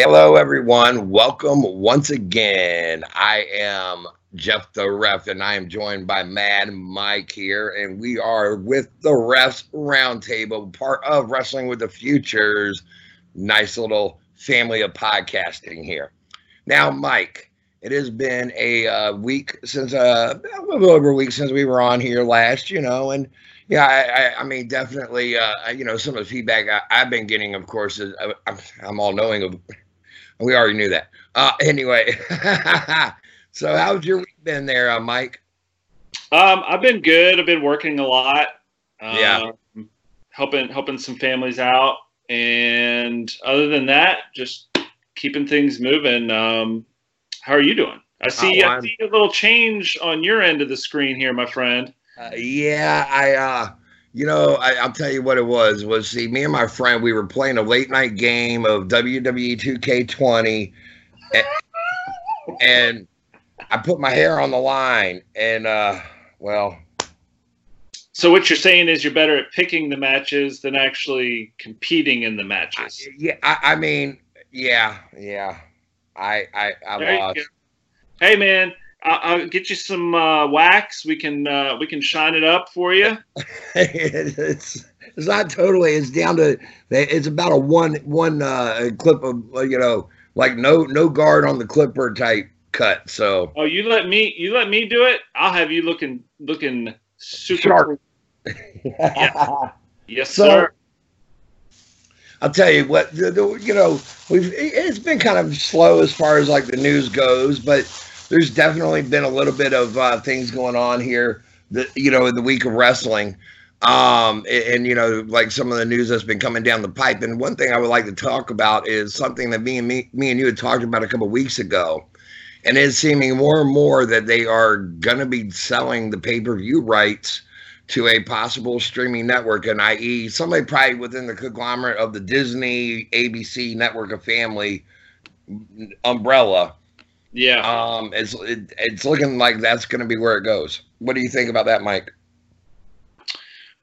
Hello, everyone. Welcome once again. I am Jeff the Ref, and I am joined by Mad Mike here, and we are with the Refs Roundtable, part of Wrestling with the Futures. Nice little family of podcasting here. Now, Mike, it has been a uh, week since uh, a little over a week since we were on here last, you know, and yeah, I, I, I mean, definitely, uh, you know, some of the feedback I, have been getting, of course, is uh, I'm, I'm all knowing of. We already knew that. Uh, anyway, so how's your week been there, uh, Mike? Um, I've been good. I've been working a lot. yeah, um, helping helping some families out, and other than that, just keeping things moving. Um, how are you doing? I see, oh, I see a little change on your end of the screen here, my friend. Uh, yeah, I, uh, you know, I, will tell you what it was. Was see, me and my friend, we were playing a late night game of WWE 2K20, and, and I put my hair on the line, and uh, well. So what you're saying is you're better at picking the matches than actually competing in the matches. I, yeah, I, I, mean, yeah, yeah. I I I lost. Hey man, I'll, I'll get you some uh, wax. We can uh, we can shine it up for you. it's it's not totally. It's down to it's about a one one uh, clip of uh, you know like no no guard on the clipper type cut. So oh, you let me you let me do it. I'll have you looking looking super sharp. yeah. Yes, so, sir. I'll tell you what, the, the, you know, we've it's been kind of slow as far as like the news goes, but there's definitely been a little bit of uh, things going on here that you know in the week of wrestling. Um and, and, you know like some of the news that's been coming down the pipe. And one thing i would like to talk about is something that me and me, me and you had talked about a couple weeks ago. And it's seeming more and more that they are going to be selling the pay-per-view rights to a possible streaming network. And i.e somebody probably within the conglomerate of the disney abc network of family umbrella yeah. Um, it's it, it's looking like that's going to be where it goes. What do you think about that, Mike?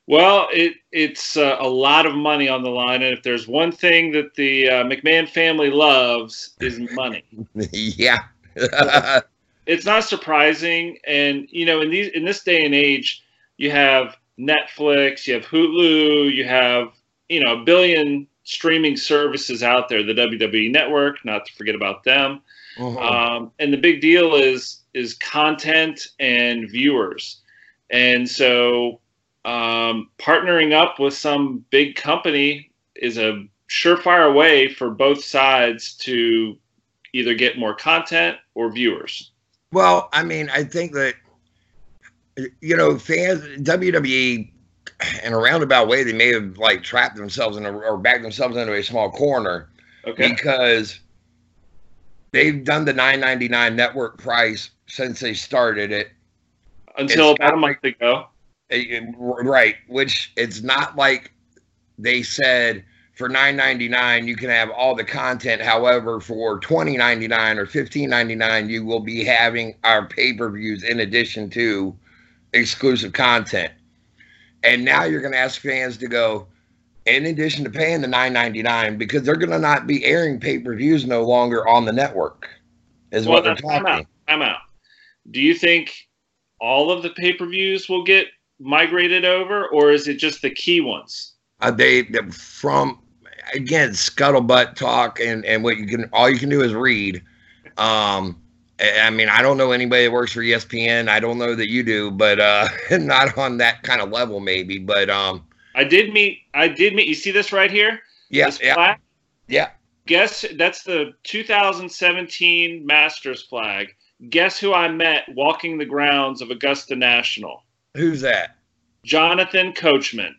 Well, it it's uh, a lot of money on the line, and if there's one thing that the uh, McMahon family loves is money. yeah. it's not surprising, and you know, in these in this day and age, you have Netflix, you have Hulu, you have you know a billion streaming services out there. The WWE Network, not to forget about them. Uh-huh. Um, and the big deal is is content and viewers. And so um, partnering up with some big company is a surefire way for both sides to either get more content or viewers. Well, I mean, I think that you know, fans WWE in a roundabout way, they may have like trapped themselves in a, or backed themselves into a small corner okay. because they've done the 9.99 network price since they started it. Until it's about a month like, ago right which it's not like they said for 9.99 you can have all the content. However for 20.99 or 15.99 you will be having our pay-per-views in addition to exclusive content. And now you're going to ask fans to go in addition to paying the 9.99 because they're going to not be airing pay-per-views no longer on the network is well, what they're talking. I'm out. I'm out. Do you think all of the pay-per-views will get migrated over or is it just the key ones? Uh, they from again scuttlebutt talk and and what you can all you can do is read. Um I mean, I don't know anybody that works for ESPN. I don't know that you do, but uh not on that kind of level maybe, but um I did meet. I did meet. You see this right here? Yeah. yeah. Yeah. Guess that's the 2017 Masters flag. Guess who I met walking the grounds of Augusta National? Who's that? Jonathan Coachman.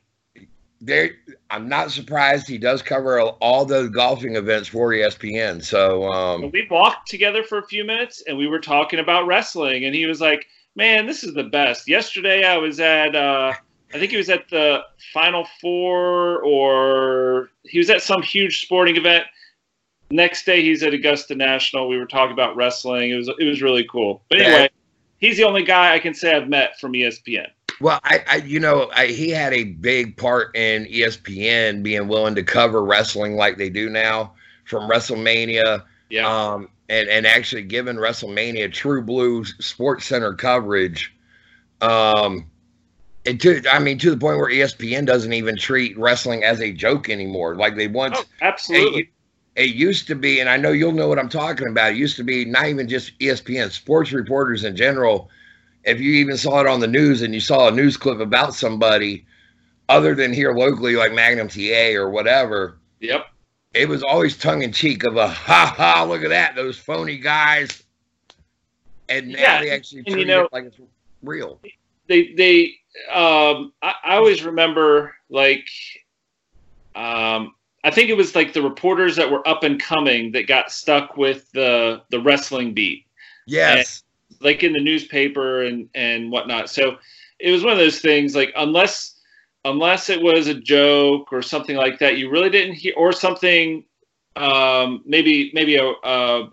There, I'm not surprised. He does cover all those golfing events for ESPN. So um, we walked together for a few minutes, and we were talking about wrestling. And he was like, "Man, this is the best." Yesterday, I was at uh, I think he was at the Final Four or he was at some huge sporting event. Next day, he's at Augusta National. We were talking about wrestling. It was it was really cool. But anyway, he's the only guy I can say I've met from ESPN. Well, I, I you know, I, he had a big part in ESPN being willing to cover wrestling like they do now from WrestleMania. Yeah. Um, and, and actually given WrestleMania true blue sports center coverage. Um, and to, I mean, to the point where ESPN doesn't even treat wrestling as a joke anymore. Like they once, oh, absolutely. It, it used to be, and I know you'll know what I'm talking about. It used to be not even just ESPN, sports reporters in general. If you even saw it on the news and you saw a news clip about somebody, other than here locally, like Magnum TA or whatever, Yep. it was always tongue in cheek of a ha ha, look at that, those phony guys. And now Yeah, they actually and you treat know- it like it's real. They they um I, I always remember like um I think it was like the reporters that were up and coming that got stuck with the the wrestling beat. Yes. like in the newspaper and and whatnot. So it was one of those things like unless unless it was a joke or something like that, you really didn't hear or something. Um, maybe maybe a, a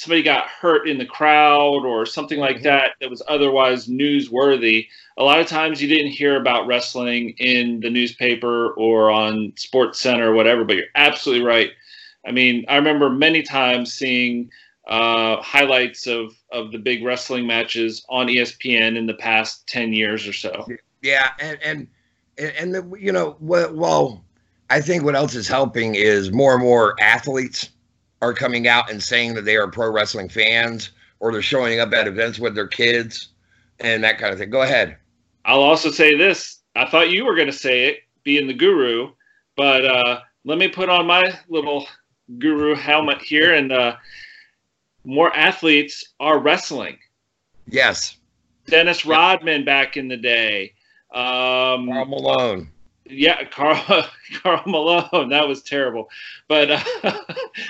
somebody got hurt in the crowd or something like Mhm. that that was otherwise newsworthy. A lot of times you didn't hear about wrestling in the newspaper or on Sports Center or whatever. But you're absolutely right. I mean, I remember many times seeing uh, highlights of of the big wrestling matches on ESPN in the past ten years or so. Yeah, and and and, the, you know, well, I think what else is helping is more and more athletes are coming out and saying that they are pro wrestling fans, or they're showing up at events with their kids and that kind of thing. Go ahead. I'll also say this: I thought you were going to say it, being the guru, but uh, let me put on my little guru helmet here, and uh, more athletes are wrestling. Yes, Dennis Rodman back in the day. Um, Karl Malone. Yeah, Karl Karl Malone. That was terrible, but uh,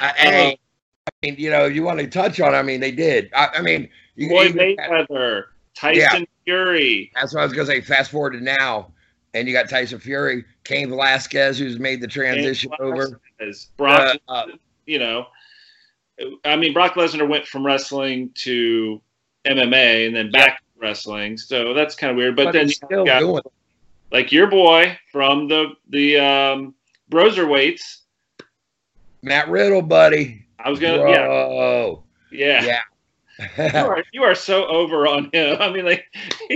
I, I mean, you know, you want to touch on? I mean, they did. I, I mean, you, Floyd Mayweather, Tyson Fury. That's what I was gonna say. Fast forward to now, and you got Tyson Fury, Cain Velasquez, who's made the transition over. Brock, Uh, uh, you know, I mean, Brock Lesnar went from wrestling to MMA and then back to wrestling, so that's kind of weird. But, but then still got, doing. Like your boy from the the um, Broserweights. Matt Riddle, buddy. I was gonna, yeah, Bro. yeah. Yeah. You are you are so over on him. I mean, like,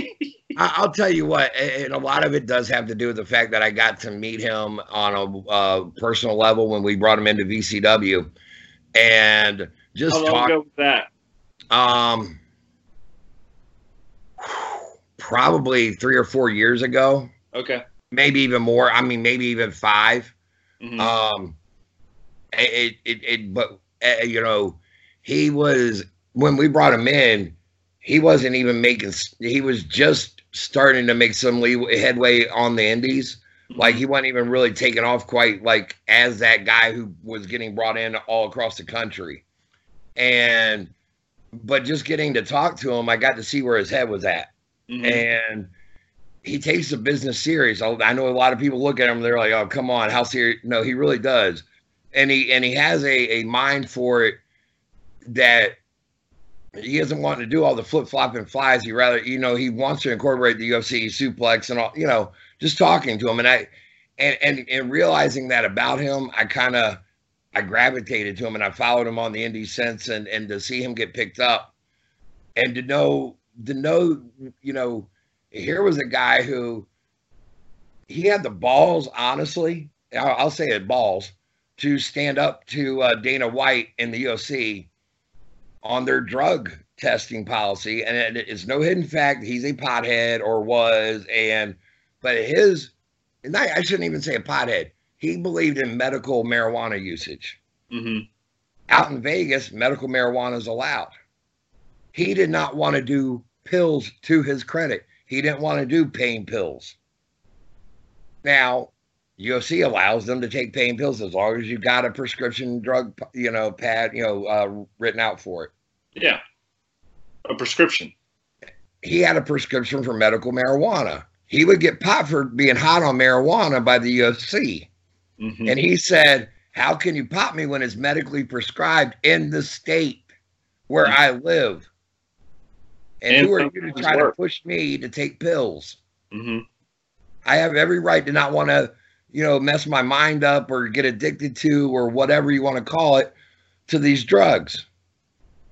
I'll tell you what, and a lot of it does have to do with the fact that I got to meet him on a uh, personal level when we brought him into VCW, and just how long talk. was that? Um, probably three or four years ago, Okay. maybe even more. I mean, maybe even five. Mhm. Um, it, it, it, but uh, you know, he was when we brought him in, he wasn't even making. He was just starting to make some leeway, headway on the Indies. Like he wasn't even really taking off quite like as that guy who was getting brought in all across the country, and but just getting to talk to him, I got to see where his head was at Mhm. and he takes the business serious. I, I know a lot of people look at him, they're like, "Oh, come on, how serious?" No, he really does, and he and he has a a mind for it that he doesn't want to do all the flip flop and flies. He rather, you know, he wants to incorporate the UFC suplex and all, you know, just talking to him and I and and and realizing that about him, I kind of I gravitated to him and I followed him on the indie sense and and to see him get picked up and to know to know you know here was a guy who he had the balls honestly I'll, I'll say it balls to stand up to uh, Dana White in the UFC on their drug testing policy and it is no hidden fact he's a pothead or was and but his and I, I shouldn't even say a pothead he believed in medical marijuana usage Mhm. out in Vegas, medical marijuana is allowed. He did not want to do pills to his credit. He didn't want to do pain pills. Now, UFC allows them to take pain pills as long as you've got a prescription drug, you know, pad, you know, uh, written out for it. Yeah. A prescription. He had a prescription for medical marijuana. He would get popped for being hot on marijuana by the UFC. Mhm. And he said, How can you pop me when it's medically prescribed in the state where I live? And, And who are you to try to push me to take pills? Mhm. I have every right to not want to, you know, mess my mind up or get addicted to or whatever you want to call it to these drugs.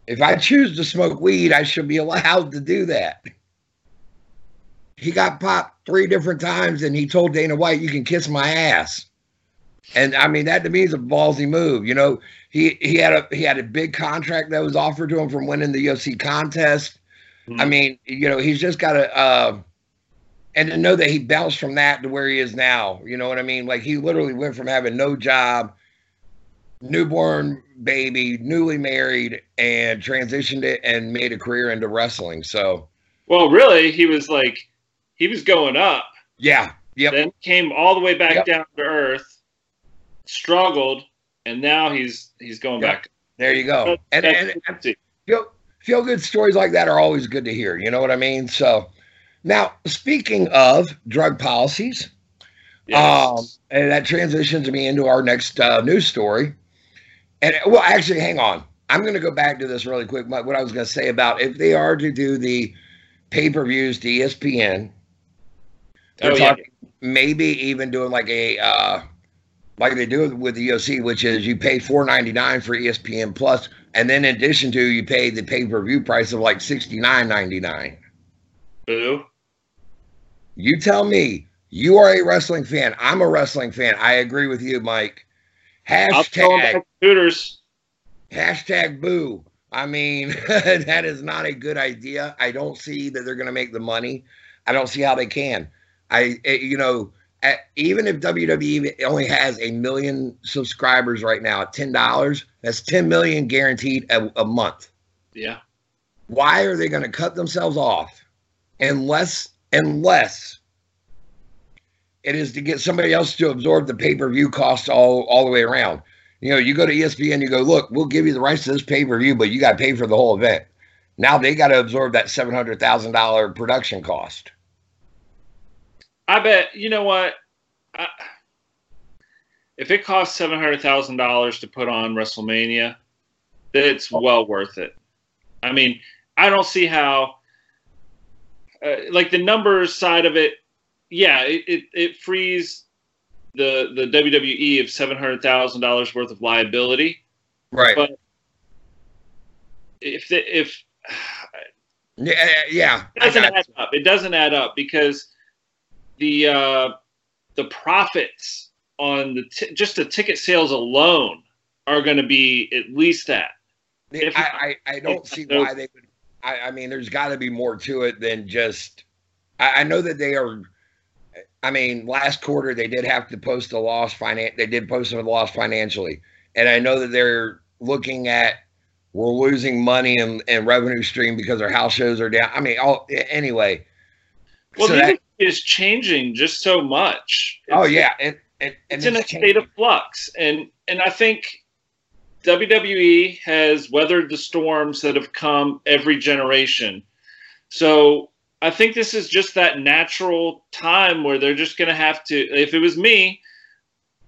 If I choose to smoke weed, I should be allowed to do that. He got popped three different times and he told Dana White, You can kiss my ass. And I mean that to me is a ballsy move. You know, he he had a he had a big contract that was offered to him from winning the UFC contest. Mm-hmm. I mean, you know, he's just got to uh and to know that he bounced from that to where he is now. You know what I mean? Like he literally went from having no job, newborn baby, newly married, and transitioned it and made a career into wrestling. So Well, really, he was like he was going up. Yeah. Yep. Then came all the way back yep. down to earth struggled, and now he's he's going yep. back. There you go. And, and, and feel feel good stories like that are always good to hear. You know what I mean? So now speaking of drug policies, yes. um, and that transitions me into our next uh, news story. And well, actually, hang on. I'm going to go back to this really quick. What I was going to say about if they are to do the pay per views to ESPN, they're oh, talking yeah. maybe even doing like a uh, like they do with the UFC, which is you pay four ninety nine for ESPN Plus, and then in addition to you pay the pay per view price of like sixty nine ninety nine. Who? You tell me. You are a wrestling fan. I'm a wrestling fan. I agree with you, Mike. Hashtag Hooters. Hashtag boo. I mean, that is not a good idea. I don't see that they're going to make the money. I don't see how they can. I, it, you know, at, even if WWE only has a million subscribers right now at ten dollars, that's ten million guaranteed a, a month. Yeah. Why are they going to cut themselves off unless unless it is to get somebody else to absorb the pay per view costs all all the way around? You know, you go to ESPN, you go, look, we'll give you the rights to this pay per view, but you got to pay for the whole event. Now they got to absorb that seven hundred thousand dollar production cost. I bet you know what. I, if it costs seven hundred thousand dollars to put on WrestleMania, then it's well worth it. I mean, I don't see how. Uh, like the numbers side of it, yeah, it, it, it frees the the WWE of seven hundred thousand dollars worth of liability. Right. But if the, if yeah yeah it doesn't add up. It doesn't add up because the uh, the profits on the t- just the ticket sales alone are going to be at least that. I, I, I don't see why they would. I, I mean, there's got to be more to it than just. I, I know that they are. I mean, last quarter they did have to post a loss. Finan- They did post a loss financially, and I know that they're looking at we're losing money and, and revenue stream because our house shows are down. I mean, all anyway. Well, so that, is changing just so much. Oh, it's, oh yeah, it's, it's in a changing. state of flux, and and I think WWE has weathered the storms that have come every generation. So I think this is just that natural time where they're just going to have to. If it was me,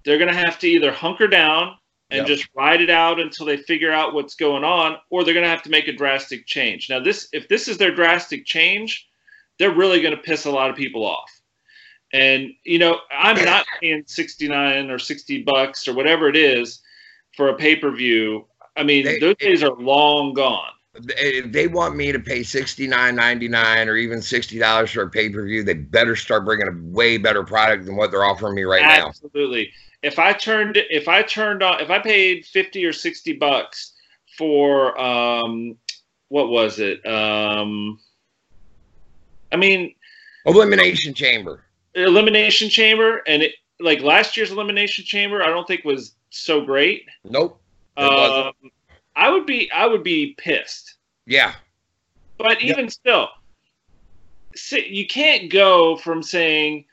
they're going to have to either hunker down and yep. just ride it out until they figure out what's going on, or they're going to have to make a drastic change. Now, this if this is their drastic change, they're really going to piss a lot of people off. And you know, I'm not paying 69 or 60 bucks or whatever it is for a pay-per-view. I mean, they, those days are long gone. If they want me to pay 69.99 or even $60 for a pay-per-view, they better start bringing a way better product than what they're offering me right Absolutely. now. Absolutely. If I turned if I turned on if I paid 50 or 60 bucks for um what was it? Um I mean, Elimination Chamber. Elimination Chamber, and it like last year's Elimination Chamber, I don't think was so great. Nope. Um, I would be I would be pissed. Yeah. But even yep. still, you can't go from saying.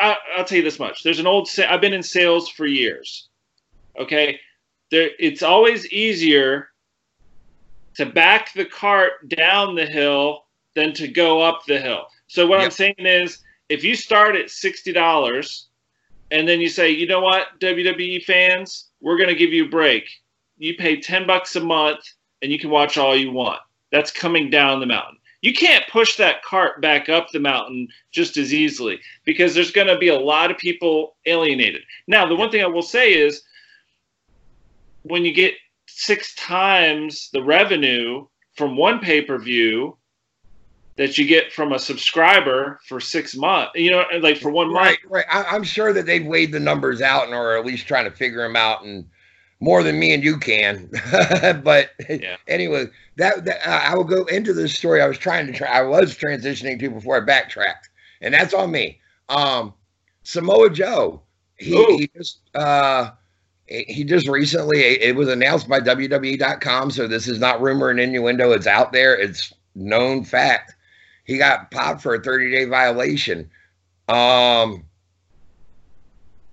I'll tell you this much. There's an old. I've been in sales for years. Okay, there. It's always easier to back the cart down the hill than to go up the hill. So what yep. I'm saying is, if you start at sixty dollars, and then you say, you know what, WWE fans, we're going to give you a break. You pay ten bucks a month, and you can watch all you want. That's coming down the mountain. you can't push that cart back up the mountain just as easily because there's going to be a lot of people alienated. Now, the one thing I will say is when you get six times the revenue from one pay per view that you get from a subscriber for six months, you know, like for one right, month. Right, I, I'm sure that they've weighed the numbers out and are at least trying to figure them out and more than me and you can. but yeah. anyway, that, that uh, I will go into this story. I was trying to try. I was transitioning to before I backtracked, and that's on me. Um, Samoa Joe. He, he just uh, he just recently it was announced by WWE.com, so this is not rumor and innuendo. It's out there. It's known fact. He got popped for a 30 day violation. Um,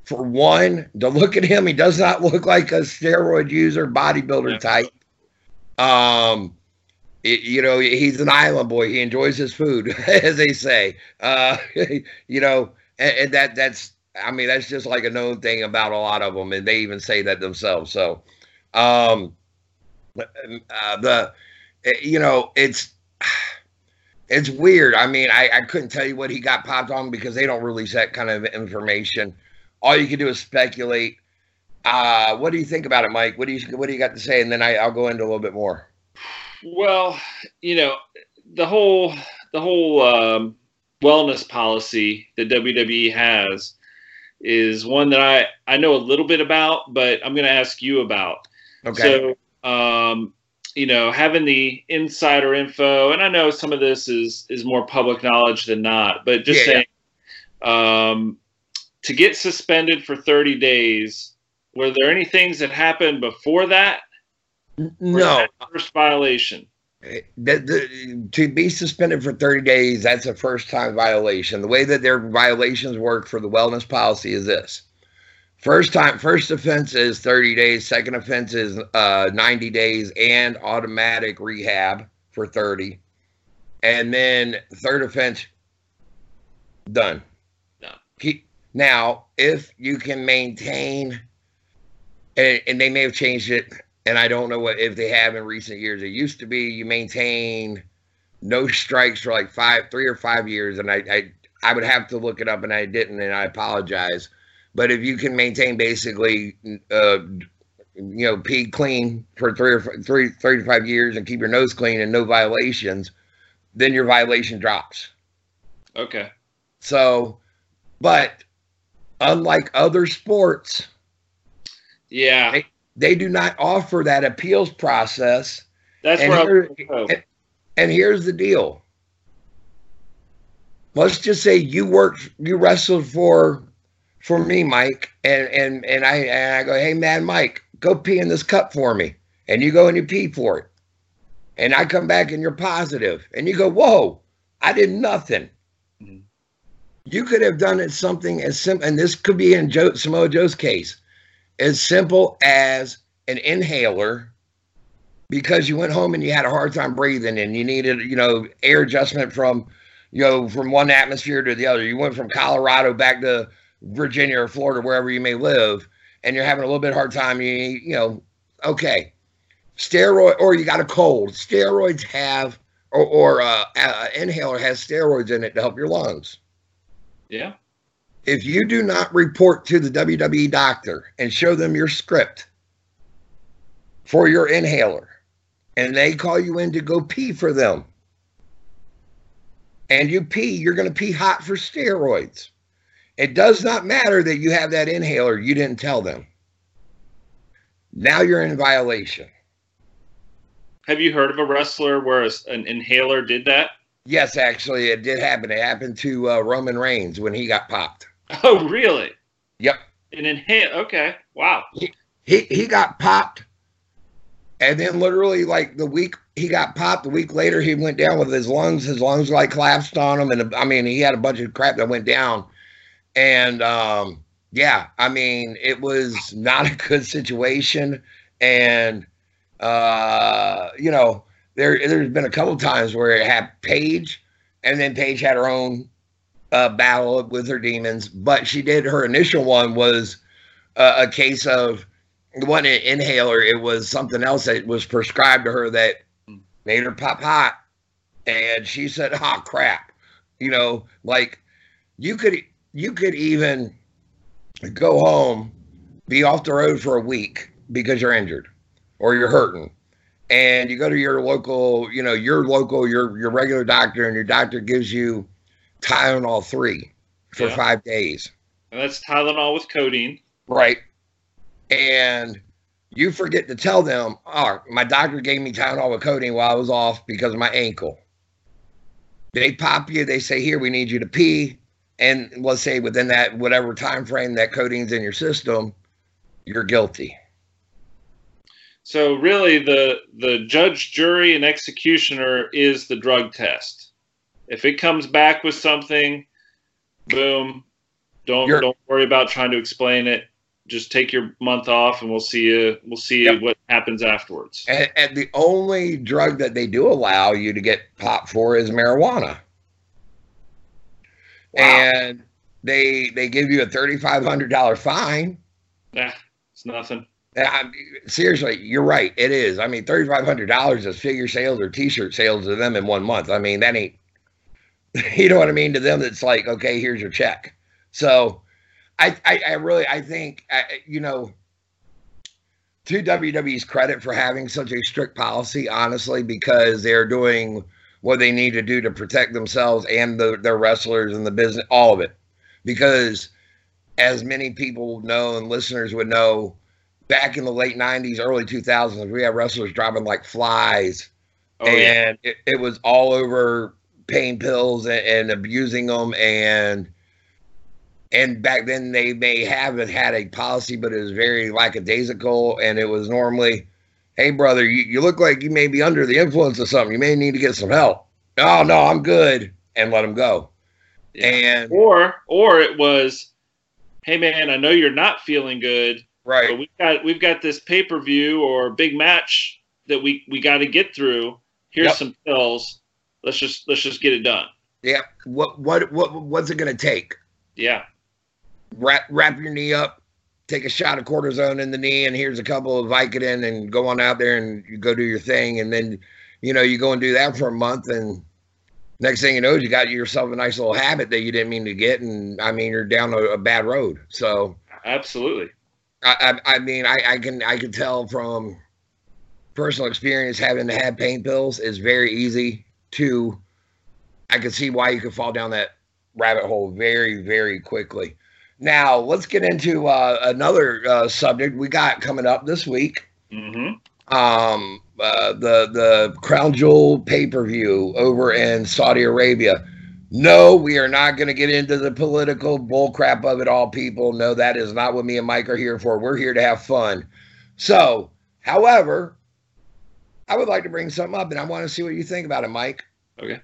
for one, to look at him, he does not look like a steroid user, bodybuilder yeah. type. Um, it, you know, he's an island boy. He enjoys his food, as they say. Uh, you know, and, and, that that's, I mean, that's just like a known thing about a lot of them, and they even say that themselves. So, um, uh, the, eh, you know, it's. It's weird. I mean, I, I couldn't tell you what he got popped on because they don't release that kind of information all you can do is speculate. Uh, what do you think about it, Mike? What do you what do you got to say? And then I, I'll go into a little bit more. Well, you know, the whole the whole um, wellness policy that WWE has is one that I I know a little bit about, but I'm going to ask you about. Okay. So, um, you know, having the insider info, and I know some of this is is more public knowledge than not, but just yeah, saying, yeah. um, to get suspended for 30 days, were there any things that happened before that? No. First violation. The, the, to be suspended for 30 days, that's a first time violation. The way that their violations work for the wellness policy is this first time, first offense is 30 days, second offense is uh, 90 days and automatic rehab for 30. And then third offense, done. No. Keep, now, if you can maintain, and, and, they may have changed it, and I don't know what if they have in recent years. It used to be you maintain no strikes for like five, three or five years, and I, I, I would have to look it up, and I didn't, and I apologize. But if you can maintain basically, uh, you know, pee clean for three or three, three to five years, and keep your nose clean and no violations, then your violation drops. Okay. So, but unlike other sports. Yeah. They, they do not offer that appeals process. That's and, here, and, and here's the deal. Let's just say you worked, you wrestled for for me, Mike, and and and I and I go, hey man, Mike, go pee in this cup for me, and you go and you pee for it, and I come back and you're positive, and you go, whoa, I did nothing. Mm-hmm. You could have done it something as simple, and this could be in Joe, Samoa Joe's case, as simple as an inhaler because you went home and you had a hard time breathing and you needed, you know, air adjustment from, you know, from one atmosphere to the other. You went from Colorado back to Virginia or Florida, wherever you may live, and you're having a little bit hard time. You, you know, okay, steroid, or you got a cold. Steroids have, or, or uh, uh, inhaler has steroids in it to help your lungs. Yeah. If you do not report to the WWE doctor and show them your script for your inhaler, and they call you in to go pee for them, and you pee, you're going to pee hot for steroids. It does not matter that you have that inhaler, you didn't tell them. Now you're in violation. Have you heard of a wrestler where an inhaler did that? Yes, actually, it did happen. It happened to uh, Roman Reigns when he got popped. Oh, really? Yep. An inhale. Okay. Wow. He, he he got popped, and then literally like the week he got popped, the week later he went down with his lungs. His lungs like collapsed on him, and I mean he had a bunch of crap that went down, and um, yeah, I mean it was not a good situation, and uh, you know there there's been a couple times where it had Paige, and then Paige had her own uh, battle with her demons. But she did her initial one was uh, a case of the one inhaler. It was something else that was prescribed to her that made her pop hot, and she said, "Oh crap," you know, like you could you could even go home, be off the road for a week because you're injured or you're hurting, and you go to your local, you know, your local, your your regular doctor, and your doctor gives you Tylenol three for Yeah. five days, And that's Tylenol with codeine. right? And you forget to tell them, oh, my doctor gave me Tylenol with codeine while I was off because of my ankle. They pop you. They say, here, we need you to pee. And let's say within that whatever time frame that codeine's in your system, you're guilty. So really, the the judge, jury, and executioner is the drug test. If it comes back with something, boom, don't You're- don't worry about trying to explain it. Just take your month off, and we'll see you. We'll see Yep. what happens afterwards. And, and the only drug that they do allow you to get popped for is marijuana. Wow. And they they give you a thirty five hundred dollar fine. Nah, it's nothing. I'm, seriously, you're right. It is. I mean, thirty five hundred dollars is figure sales or t shirt sales to them in one month. I mean, that ain't. You know what I mean? To them, it's like, okay, here's your check. So, I I, I really I think I, you know. To WWE's credit for having such a strict policy, honestly, because they're doing what they need to do to protect themselves and the, their wrestlers and the business, all of it. Because, as many people know and listeners would know, back in the late 90s, early 2000s, we had wrestlers dropping like flies. Oh yeah, and it, it was all over pain pills and, and abusing them. And and back then, they may haven't had a policy, but it was very lackadaisical. And it was normally, hey, brother, you, you look like you may be under the influence of something. You may need to get some help. Oh, no, I'm good. And let him go. Yeah. And, or or it was, hey man, I know you're not feeling good, but right. we've got we've got this pay per view or big match that we we got to get through. Here's Yep. some pills. Let's just let's just get it done. Yeah. What, what, what, what's it going to take? Yeah, wrap wrap your knee up, take a shot of cortisone in the knee, and here's a couple of Vicodin, and go on out there and you go do your thing, and then you know you go and do that for a month, and next thing you know, you got yourself a nice little habit that you didn't mean to get, and I mean you're down a, a bad road. So absolutely. I I, I mean I, I can I can tell from personal experience having to have pain pills is very easy to. I can see why you could fall down that rabbit hole very very quickly. Now let's get into uh, another uh, subject we got coming up this week. hmm Um, uh, the the Crown Jewel pay per view over in Saudi Arabia. No, we are not going to get into the political bullcrap of it all, people. No, that is not what me and Mike are here for. We're here to have fun. So, however, I would like to bring something up, and I want to see what you think about it, Mike. Okay.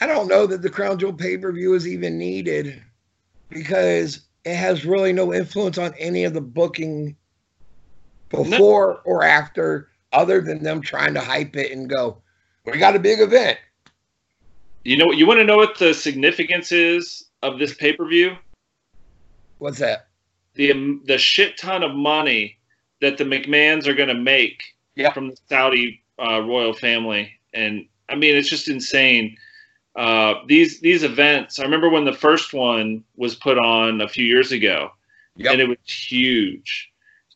I don't know that the Crown Jewel pay per view is even needed because it has really no influence on any of the booking before or after, other than them trying to hype it and go, "We got a big event." You know you want to know what the significance is of this pay per view? What's that? The um, the shit ton of money that the McMahons are going to make from the Saudi uh, royal family, and I mean it's just insane. Uh, these these events. I remember when the first one was put on a few years ago, Yep. and it was huge,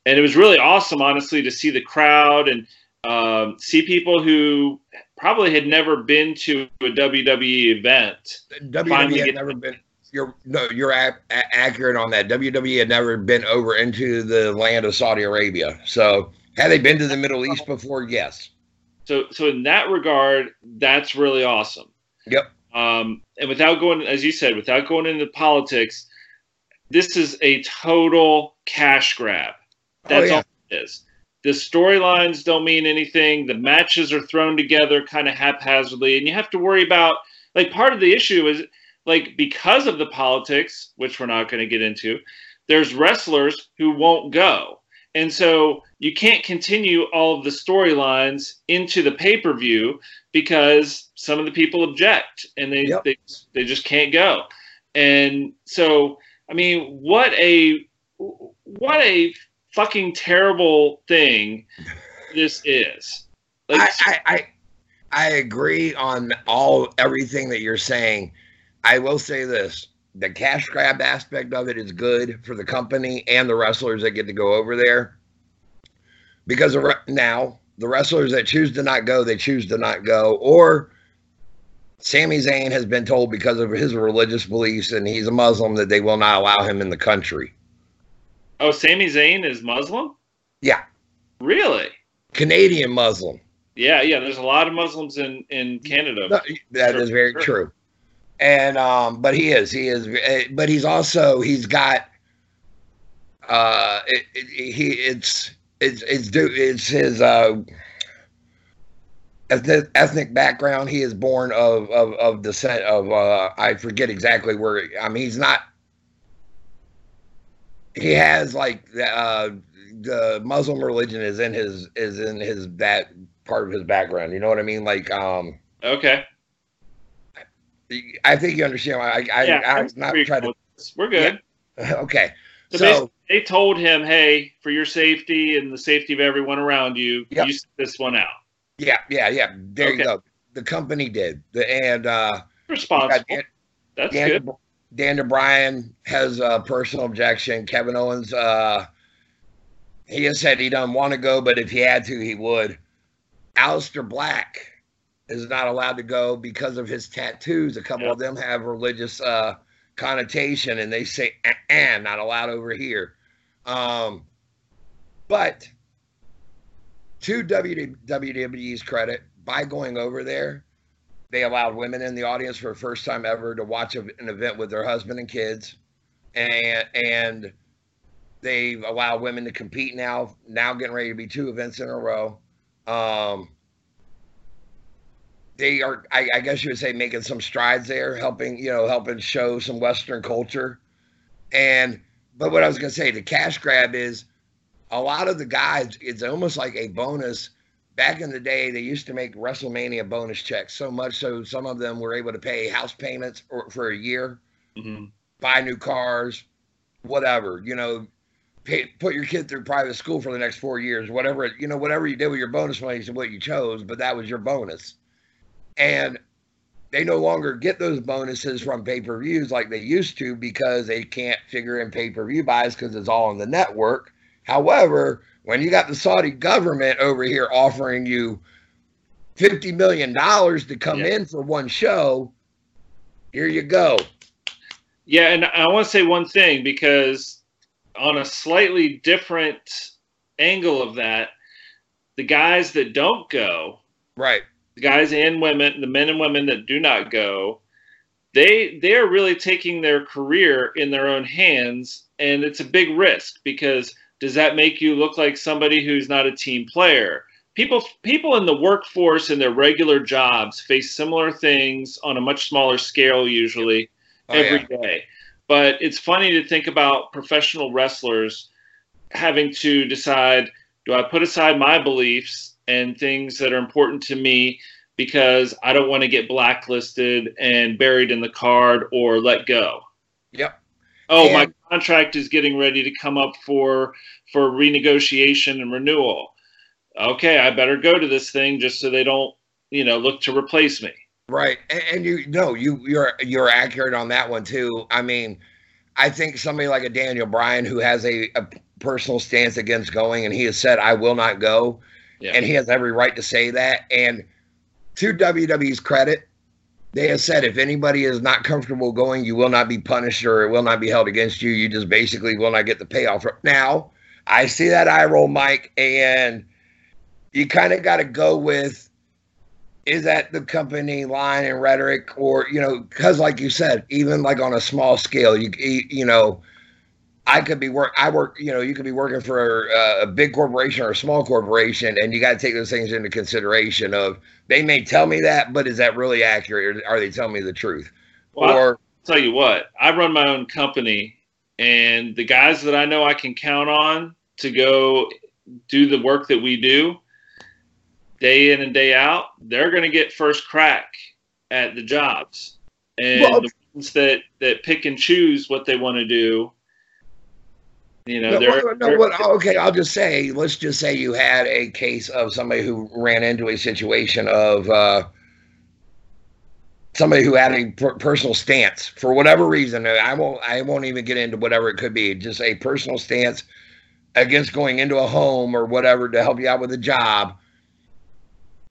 and it was really awesome, honestly, to see the crowd and um, see people who probably had never been to a WWE event. WWE had never been. You're no, you're a, a- accurate on that. WWE had never been over into the land of Saudi Arabia. So, had they been to the Middle East before? Yes. So, so in that regard, that's really awesome. Yep. Um, and without going, as you said, without going into politics, this is a total cash grab. That's oh yeah. all it is. The storylines don't mean anything. The matches are thrown together kind of haphazardly, and you have to worry about like part of the issue is like because of the politics, which we're not going to get into. There's wrestlers who won't go, and so you can't continue all of the storylines into the pay per view because some of the people object and they, Yep. they they just can't go. And so, I mean, what a what a fucking terrible thing this is. Like, I, I, I, I agree on all everything that you're saying. I will say this: the cash grab aspect of it is good for the company and the wrestlers that get to go over there. Because now the wrestlers that choose to not go, they choose to not go, or Sami Zayn has been told because of his religious beliefs and he's a Muslim that they will not allow him in the country. Oh, Sami Zayn is Muslim? Yeah. Really? Canadian Muslim. Yeah, yeah. There's a lot of Muslims in in Canada. No, that sure, is very sure. true. And um, but he is, he is, eh, but he's also he's got uh, it, it, he it's it's it's it's his uh ethnic background. He is born of of, of descent of uh, I forget exactly where. I mean, he's not. He has like uh, the Muslim religion is in his is in his that part of his background. You know what I mean? Like um. Okay. I think you understand. I I, yeah, I, I not trying to. We're good. Yeah. Okay. So, so they told him, "Hey, for your safety and the safety of everyone around you, yep. you sit this one out." Yeah, yeah, yeah. There okay. you go. The company did, the, and uh, responsible. Dan, That's Dan, good. Dan Bryan has a personal objection. Kevin Owens, uh, he has said he doesn't want to go, but if he had to, he would. Aleister Black is not allowed to go because of his tattoos. A couple yep. of them have religious uh, connotation, and they say, "and uh-uh, not allowed over here." Um, but to WWE's credit, by going over there, they allowed women in the audience for the first time ever to watch an event with their husband and kids, and and they allow women to compete now. Now getting ready to be two events in a row. Um, they are, I, I, guess you would say, making some strides there, helping you know, helping show some Western culture. And but what I was going to say, the cash grab is a lot of the guys. It's almost like a bonus. Back in the day, they used to make WrestleMania bonus checks so much so some of them were able to pay house payments for, for a year, mm-hmm. buy new cars, whatever. You know, pay, put your kid through private school for the next four years, whatever. You know, whatever you did with your bonus money is what you chose, but that was your bonus and they no longer get those bonuses from pay per views like they used to because they can't figure in pay per view buys because it's all on the network. However, when you got the Saudi government over here offering you $50 million to come yeah. in for one show, here you go. Yeah, and I want to say one thing because on a slightly different angle of that, the guys that don't go, right, the guys and women, the men and women that do not go, they they are really taking their career in their own hands, and it's a big risk because does that make you look like somebody who's not a team player? People people in the workforce in their regular jobs face similar things on a much smaller scale usually oh, every yeah. day. But it's funny to think about professional wrestlers having to decide do I put aside my beliefs and things that are important to me because I don't want to get blacklisted and buried in the card or let go. Yep. Oh, and- my contract is getting ready to come up for for renegotiation and renewal. Okay, I better go to this thing just so they don't, you know, look to replace me. Right. And, and you no, you you're you're accurate on that one too. I mean, I think somebody like a Daniel Bryan who has a, a personal stance against going and he has said I will not go yeah. And he has every right to say that. And to WWE's credit, they have said if anybody is not comfortable going, you will not be punished or it will not be held against you. You just basically will not get the payoff. Now, I see that eye roll, Mike, and you kind of got to go with is that the company line and rhetoric or you know because like you said even like on a small scale you you know I could be work. I work. You know, you could be working for a, a big corporation or a small corporation, and you got to take those things into consideration. Of they may tell me that, but is that really accurate? Or are they telling me the truth? Well, or I'll tell you what, I run my own company, and the guys that I know I can count on to go do the work that we do, day in and day out, they're going to get first crack at the jobs, and well, the ones that that pick and choose what they want to do You know, No, they're, no, they're- what- okay, I'll just say, let's just say you had a case of somebody who ran into a situation of uh, somebody who had a per- personal stance for whatever reason. I won't, I won't even get into whatever it could be. Just a personal stance against going into a home or whatever to help you out with a job.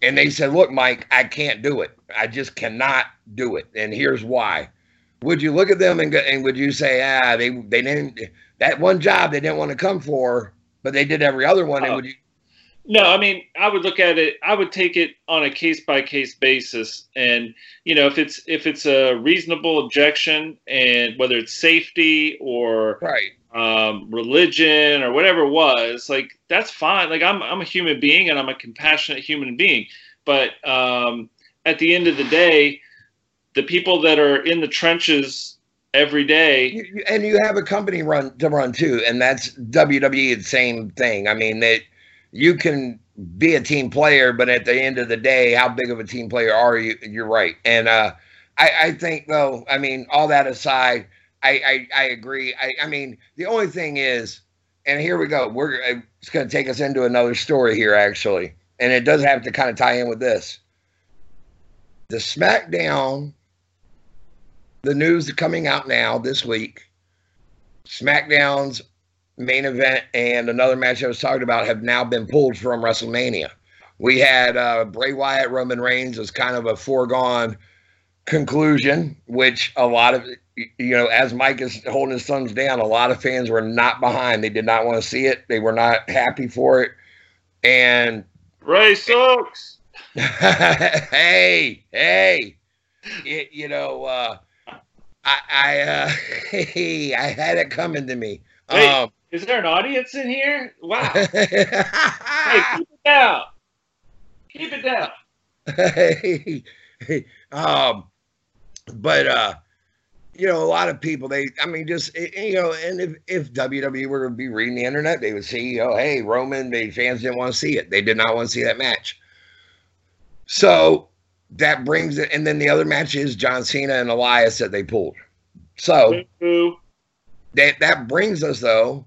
And they said, "Look, Mike, I can't do it. I just cannot do it, and here's why." Would you look at them and go, and would you say, "Ah, they they didn't that one job they didn't want to come for, but they did every other one"? And Oh. would you? No, I mean, I would look at it. I would take it on a case by case basis, and you know, if it's if it's a reasonable objection, and whether it's safety or Right. um, religion or whatever it was, like that's fine. Like I'm I'm a human being and I'm a compassionate human being, but um, at the end of the day, the people that are in the trenches every day, You, and you have a company run to run too, and that's WWE. The same thing. I mean that you can be a team player, but at the end of the day, how big of a team player are you? You're right, and uh, I, I think though. I mean, all that aside, I I, I agree. I, I mean, the only thing is, and here we go. We're uh, it's going to take us into another story here, actually, and it does have to kind of tie in with this. The SmackDown the news coming out now this week SmackDown's main event and another match I was talking about have now been pulled from WrestleMania. We had uh, Bray Wyatt, Roman Reigns as kind of a foregone conclusion, which a lot of, you know, as Mike is holding his thumbs down, a lot of fans were not behind. They did not want to see it, they were not happy for it. And Bray sucks. hey, hey, it, you know, uh, I, I, uh, hey, I had it coming to me. Wait. Um, Is there an audience in here? Wow. hey, keep it down. Keep it down. hey, hey, um, but uh, you know, a lot of people they, I mean, just eh, you know, and if if WWE were to be reading the internet, they would see, oh, hey, Roman, the fans didn't want to see it. They did not want to see that match. So that brings it, and then the other match is John Cena and Elias that they pulled. So that that brings us though.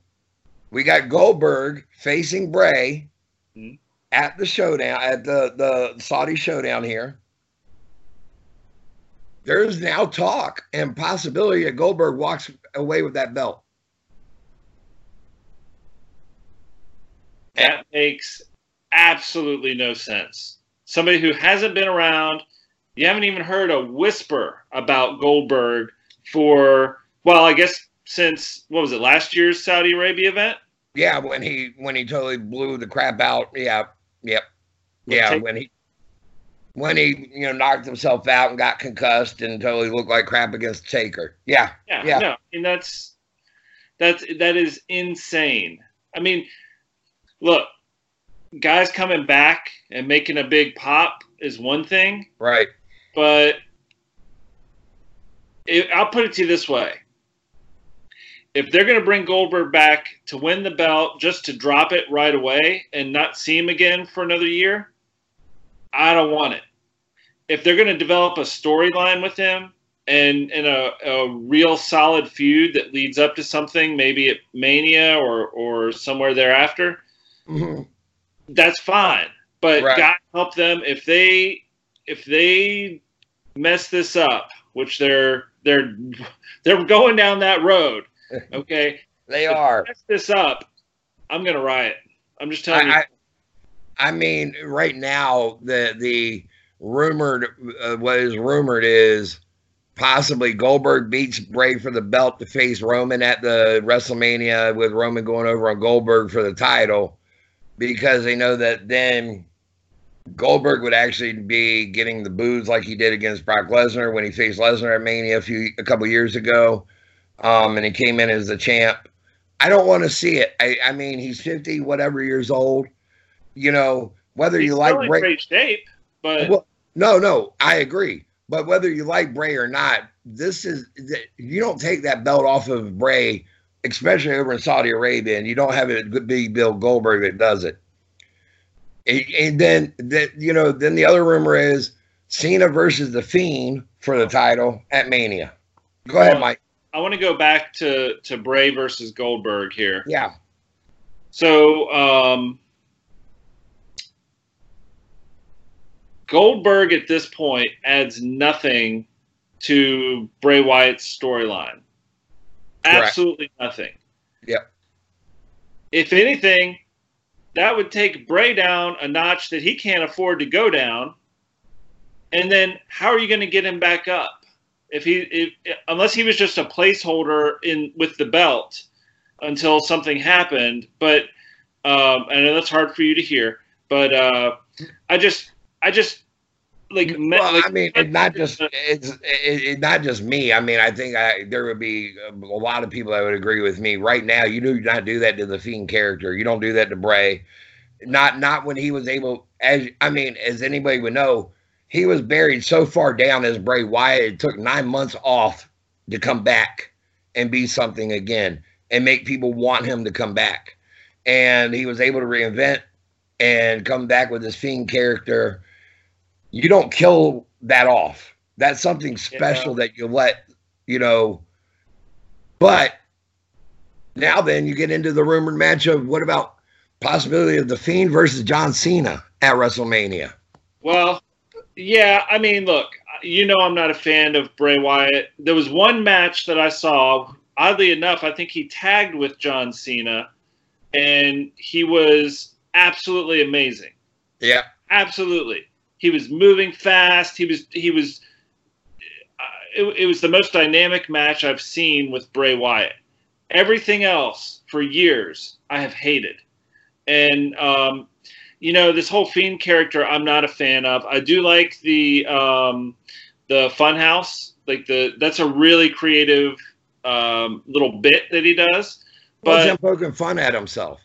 We got Goldberg facing Bray Mhm. at the showdown at the the Saudi showdown here. There's now talk and possibility that Goldberg walks away with that belt. That makes absolutely no sense. Somebody who hasn't been around, you haven't even heard a whisper about Goldberg for, well, I guess since, what was it, last year's Saudi Arabia event? Yeah, when he when he totally blew the crap out. Yeah, yep, yeah. Taker? When he when he you know knocked himself out and got concussed and totally looked like crap against Taker. Yeah, Yeah, Yeah. no, I mean that's that's that is insane. I mean, look, guys coming back and making a big pop is one thing, right. but it, I'll put it to you this way: if they're going to bring Goldberg back to win the belt just to drop it right away and not see him again for another year, I don't want it. If they're going to develop a storyline with him and and a, a real solid feud that leads up to something, maybe at Mania or or somewhere thereafter, Mhm. That's fine. But Right. God help them if they if they mess this up, which they're they're they're going down that road. Okay, They If they are. mess this up, I'm gonna riot. I'm just telling you. I, I, I mean, right now the the rumored uh, what is rumored is possibly Goldberg beats Bray for the belt to face Roman at the WrestleMania with Roman going over on Goldberg for the title because they know that then Goldberg would actually be getting the boos like he did against Brock Lesnar when he faced Lesnar at Mania a few a couple years ago, um, and he came in as the champ. I don't want to see it. I, I mean, he's fifty, whatever years old. You know, whether He's you like Bray, great shape, but well, no, no, I agree. But whether you like Bray or not, this is you don't take that belt off of Bray, especially over in Saudi Arabia, and you don't have it be Bill Goldberg that does it. And, and then that you know, then the other rumor is Cena versus the Fiend for the title at Mania. Go ahead, Mike. I want to go back to to Bray versus Goldberg here. Yeah. So um, Goldberg at this point adds nothing to Bray Wyatt's storyline. Absolutely nothing. Yep. If anything, that would take Bray down a notch that he can't afford to go down. And then how are you going to get him back up? If he if, unless he was just a placeholder in with the belt until something happened, but um, I know that's hard for you to hear, but uh, I just I just like, well, I mean, it's not just it's it, it, not just me. I mean, I think I there would be a lot of people that would agree with me. Right now, you do not do that to the Fiend character. You don't do that to Bray. Not not when he was able. As I mean, as anybody would know, he was buried so far down as Bray Wyatt. It took nine months off to come back and be something again and make people want him to come back. And he was able to reinvent and come back with his Fiend character you don't kill that off. That's something special yeah. that you let, you know. But now then you get into the rumored match of what about possibility of the Fiend versus John Cena at WrestleMania? Well, yeah, I mean, look, you know I'm not a fan of Bray Wyatt. There was one match that I saw, oddly enough, I think he tagged with John Cena and he was absolutely amazing. Yeah. Absolutely he was moving fast. He was he was. Uh, it, it was the most dynamic match I've seen with Bray Wyatt. Everything else for years I have hated, and um, you know this whole fiend character I'm not a fan of. I do like the um, the Funhouse, like the that's a really creative um, little bit that he does. But well, him poking fun at himself.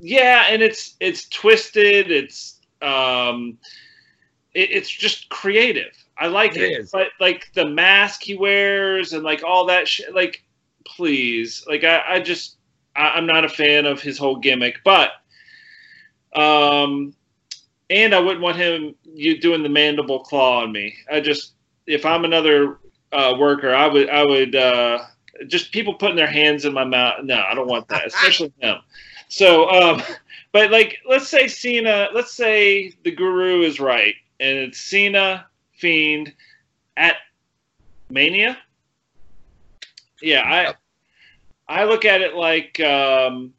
Yeah, and it's it's twisted. It's um, it, it's just creative. I like it, it. but like the mask he wears and like all that shit. Like, please, like I, I just I, I'm not a fan of his whole gimmick, but um, and I wouldn't want him you doing the mandible claw on me. I just if I'm another uh, worker, I would I would uh, just people putting their hands in my mouth. No, I don't want that, especially him. So, um, but like, let's say Cena, let's say the Guru is right, and it's Cena Fiend at Mania. Yeah, I I look at it like um,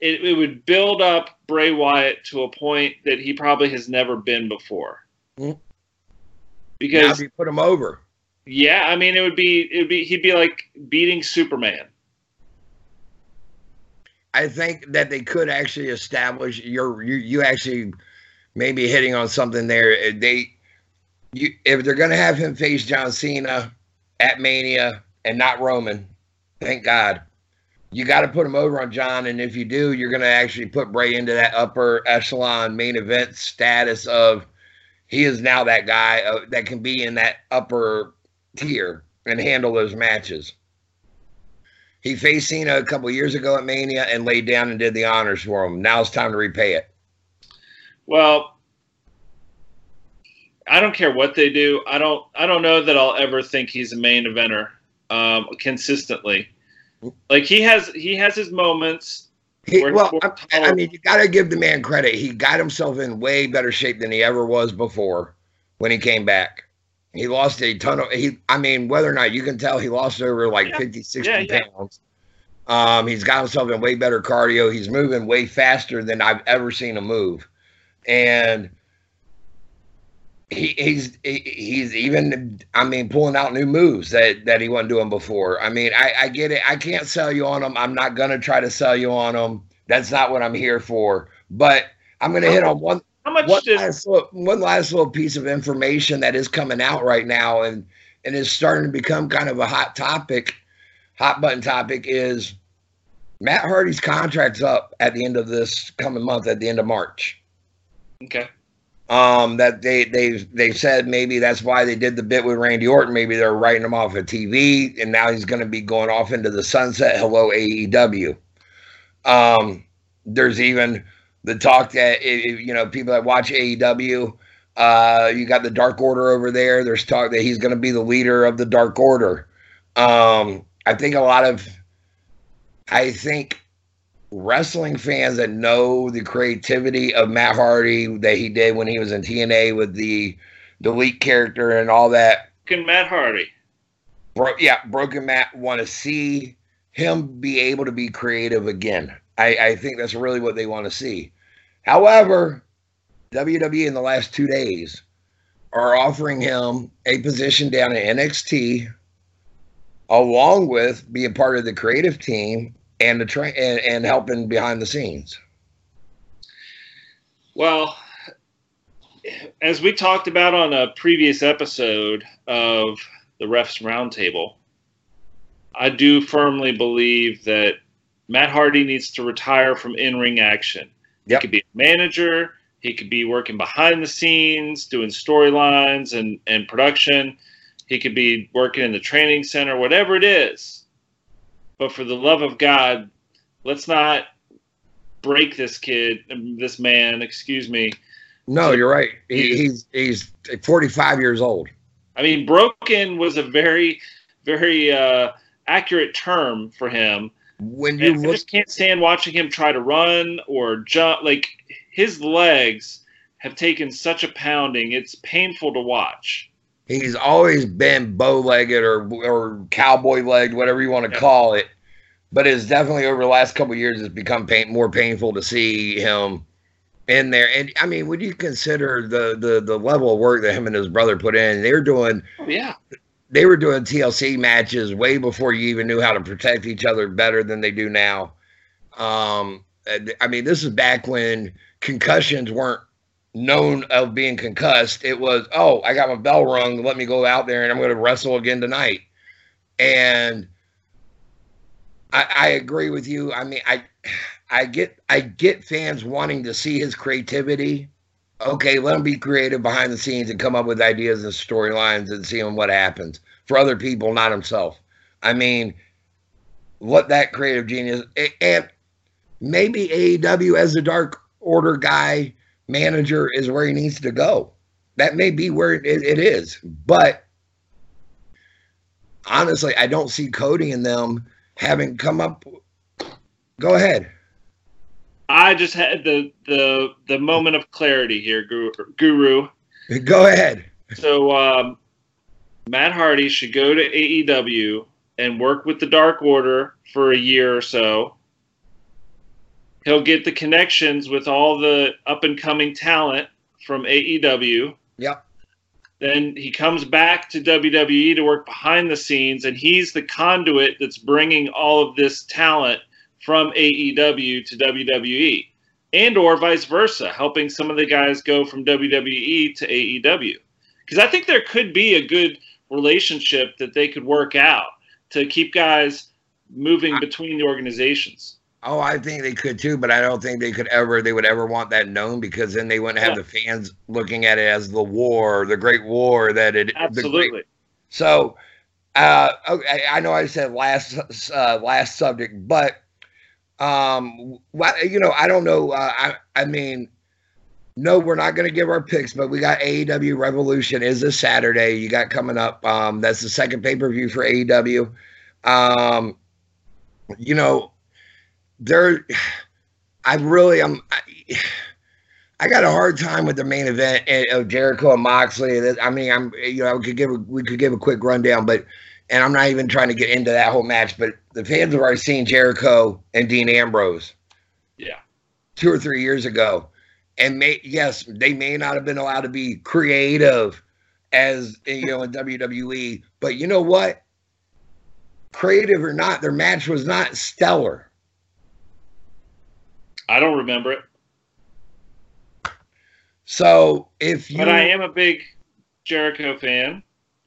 it, it would build up Bray Wyatt to a point that he probably has never been before. Mm-hmm. Because you put him over. Yeah, I mean it would be it would be he'd be like beating Superman. I think that they could actually establish your you you actually maybe hitting on something there. They you if they're gonna have him face John Cena at Mania and not Roman, thank God. You got to put him over on John, and if you do, you're going to actually put Bray into that upper echelon main event status of he is now that guy uh, that can be in that upper tier and handle those matches. He faced Cena a couple years ago at Mania and laid down and did the honors for him. Now it's time to repay it. Well, I don't care what they do. I don't. I don't know that I'll ever think he's a main eventer um, consistently. Like he has, he has his moments. He, well, I, I mean, you got to give the man credit. He got himself in way better shape than he ever was before when he came back. He lost a ton of he I mean, whether or not you can tell he lost over like yeah. 50, 60 yeah, yeah. pounds. Um, he's got himself in way better cardio. He's moving way faster than I've ever seen him move. And he, he's he's even I mean pulling out new moves that that he wasn't doing before. I mean I, I get it. I can't sell you on him. I'm not gonna try to sell you on him. That's not what I'm here for. But I'm gonna hit on one how much one, last little, one last little piece of information that is coming out right now and and is starting to become kind of a hot topic, hot button topic is Matt Hardy's contract's up at the end of this coming month, at the end of March. Okay. Um, that they they they said maybe that's why they did the bit with Randy Orton. Maybe they're writing him off of TV, and now he's going to be going off into the sunset. Hello AEW. Um, there's even the talk that you know people that watch AEW, Uh, you got the Dark Order over there. There's talk that he's going to be the leader of the Dark Order. Um, I think a lot of, I think wrestling fans that know the creativity of Matt Hardy that he did when he was in TNA with the delete character and all that. Broken Matt Hardy. Bro, yeah, Broken Matt want to see him be able to be creative again. I, I think that's really what they want to see. However, WWE in the last two days are offering him a position down in NXT, along with being part of the creative team and the train and, and helping behind the scenes. Well, as we talked about on a previous episode of the Refs Roundtable, I do firmly believe that Matt Hardy needs to retire from in ring action. Yep. He could be a manager, he could be working behind the scenes, doing storylines and, and production. He could be working in the training center, whatever it is. But for the love of God, let's not break this kid, this man, excuse me. No, you're right. He, he's he's 45 years old. I mean, broken was a very, very uh, accurate term for him. When you look- I just can't stand watching him try to run or jump. Like his legs have taken such a pounding. It's painful to watch. He's always been bow legged or or cowboy legged, whatever you want to yeah. call it. But it's definitely over the last couple years, it's become pain, more painful to see him in there. And I mean, when you consider the the the level of work that him and his brother put in, They're doing. Oh, yeah. They were doing TLC matches way before you even knew how to protect each other better than they do now. Um, I mean, this is back when concussions weren't known of being concussed. It was, oh, I got my bell rung. Let me go out there and I'm going to wrestle again tonight. And I, I agree with you. I mean, I, I get, I get fans wanting to see his creativity. Okay, let him be creative behind the scenes and come up with ideas and storylines and see what happens for other people, not himself. I mean, what that creative genius and maybe AEW as a dark order guy manager is where he needs to go. That may be where it, it is, but honestly, I don't see Cody and them having come up. Go ahead. I just had the the the moment of clarity here, Guru. Go ahead. So um, Matt Hardy should go to AEW and work with the Dark Order for a year or so, he'll get the connections with all the up and coming talent from AEW. Yep. Then he comes back to WWE to work behind the scenes, and he's the conduit that's bringing all of this talent from AEW to WWE, and or vice versa, helping some of the guys go from WWE to AEW. Because I think there could be a good relationship that they could work out to keep guys moving between the organizations. Oh, I think they could too, but I don't think they could ever they would ever want that known because then they wouldn't have yeah. the fans looking at it as the war, the Great War that it absolutely. Great, so, uh, okay, I know I said last uh, last subject, but um, you know, I don't know. Uh, I I mean, no, we're not going to give our picks, but we got AEW Revolution is this Saturday. You got coming up. Um, that's the second pay per view for AEW. Um, you know there, I really am. I, I got a hard time with the main event of Jericho and Moxley. I mean, I'm you know we could give a, we could give a quick rundown, but and I'm not even trying to get into that whole match. But the fans have already seen Jericho and Dean Ambrose. Yeah, two or three years ago, and may yes, they may not have been allowed to be creative as you know in WWE, but you know what? Creative or not, their match was not stellar. I don't remember it. So if you, but I am a big Jericho fan.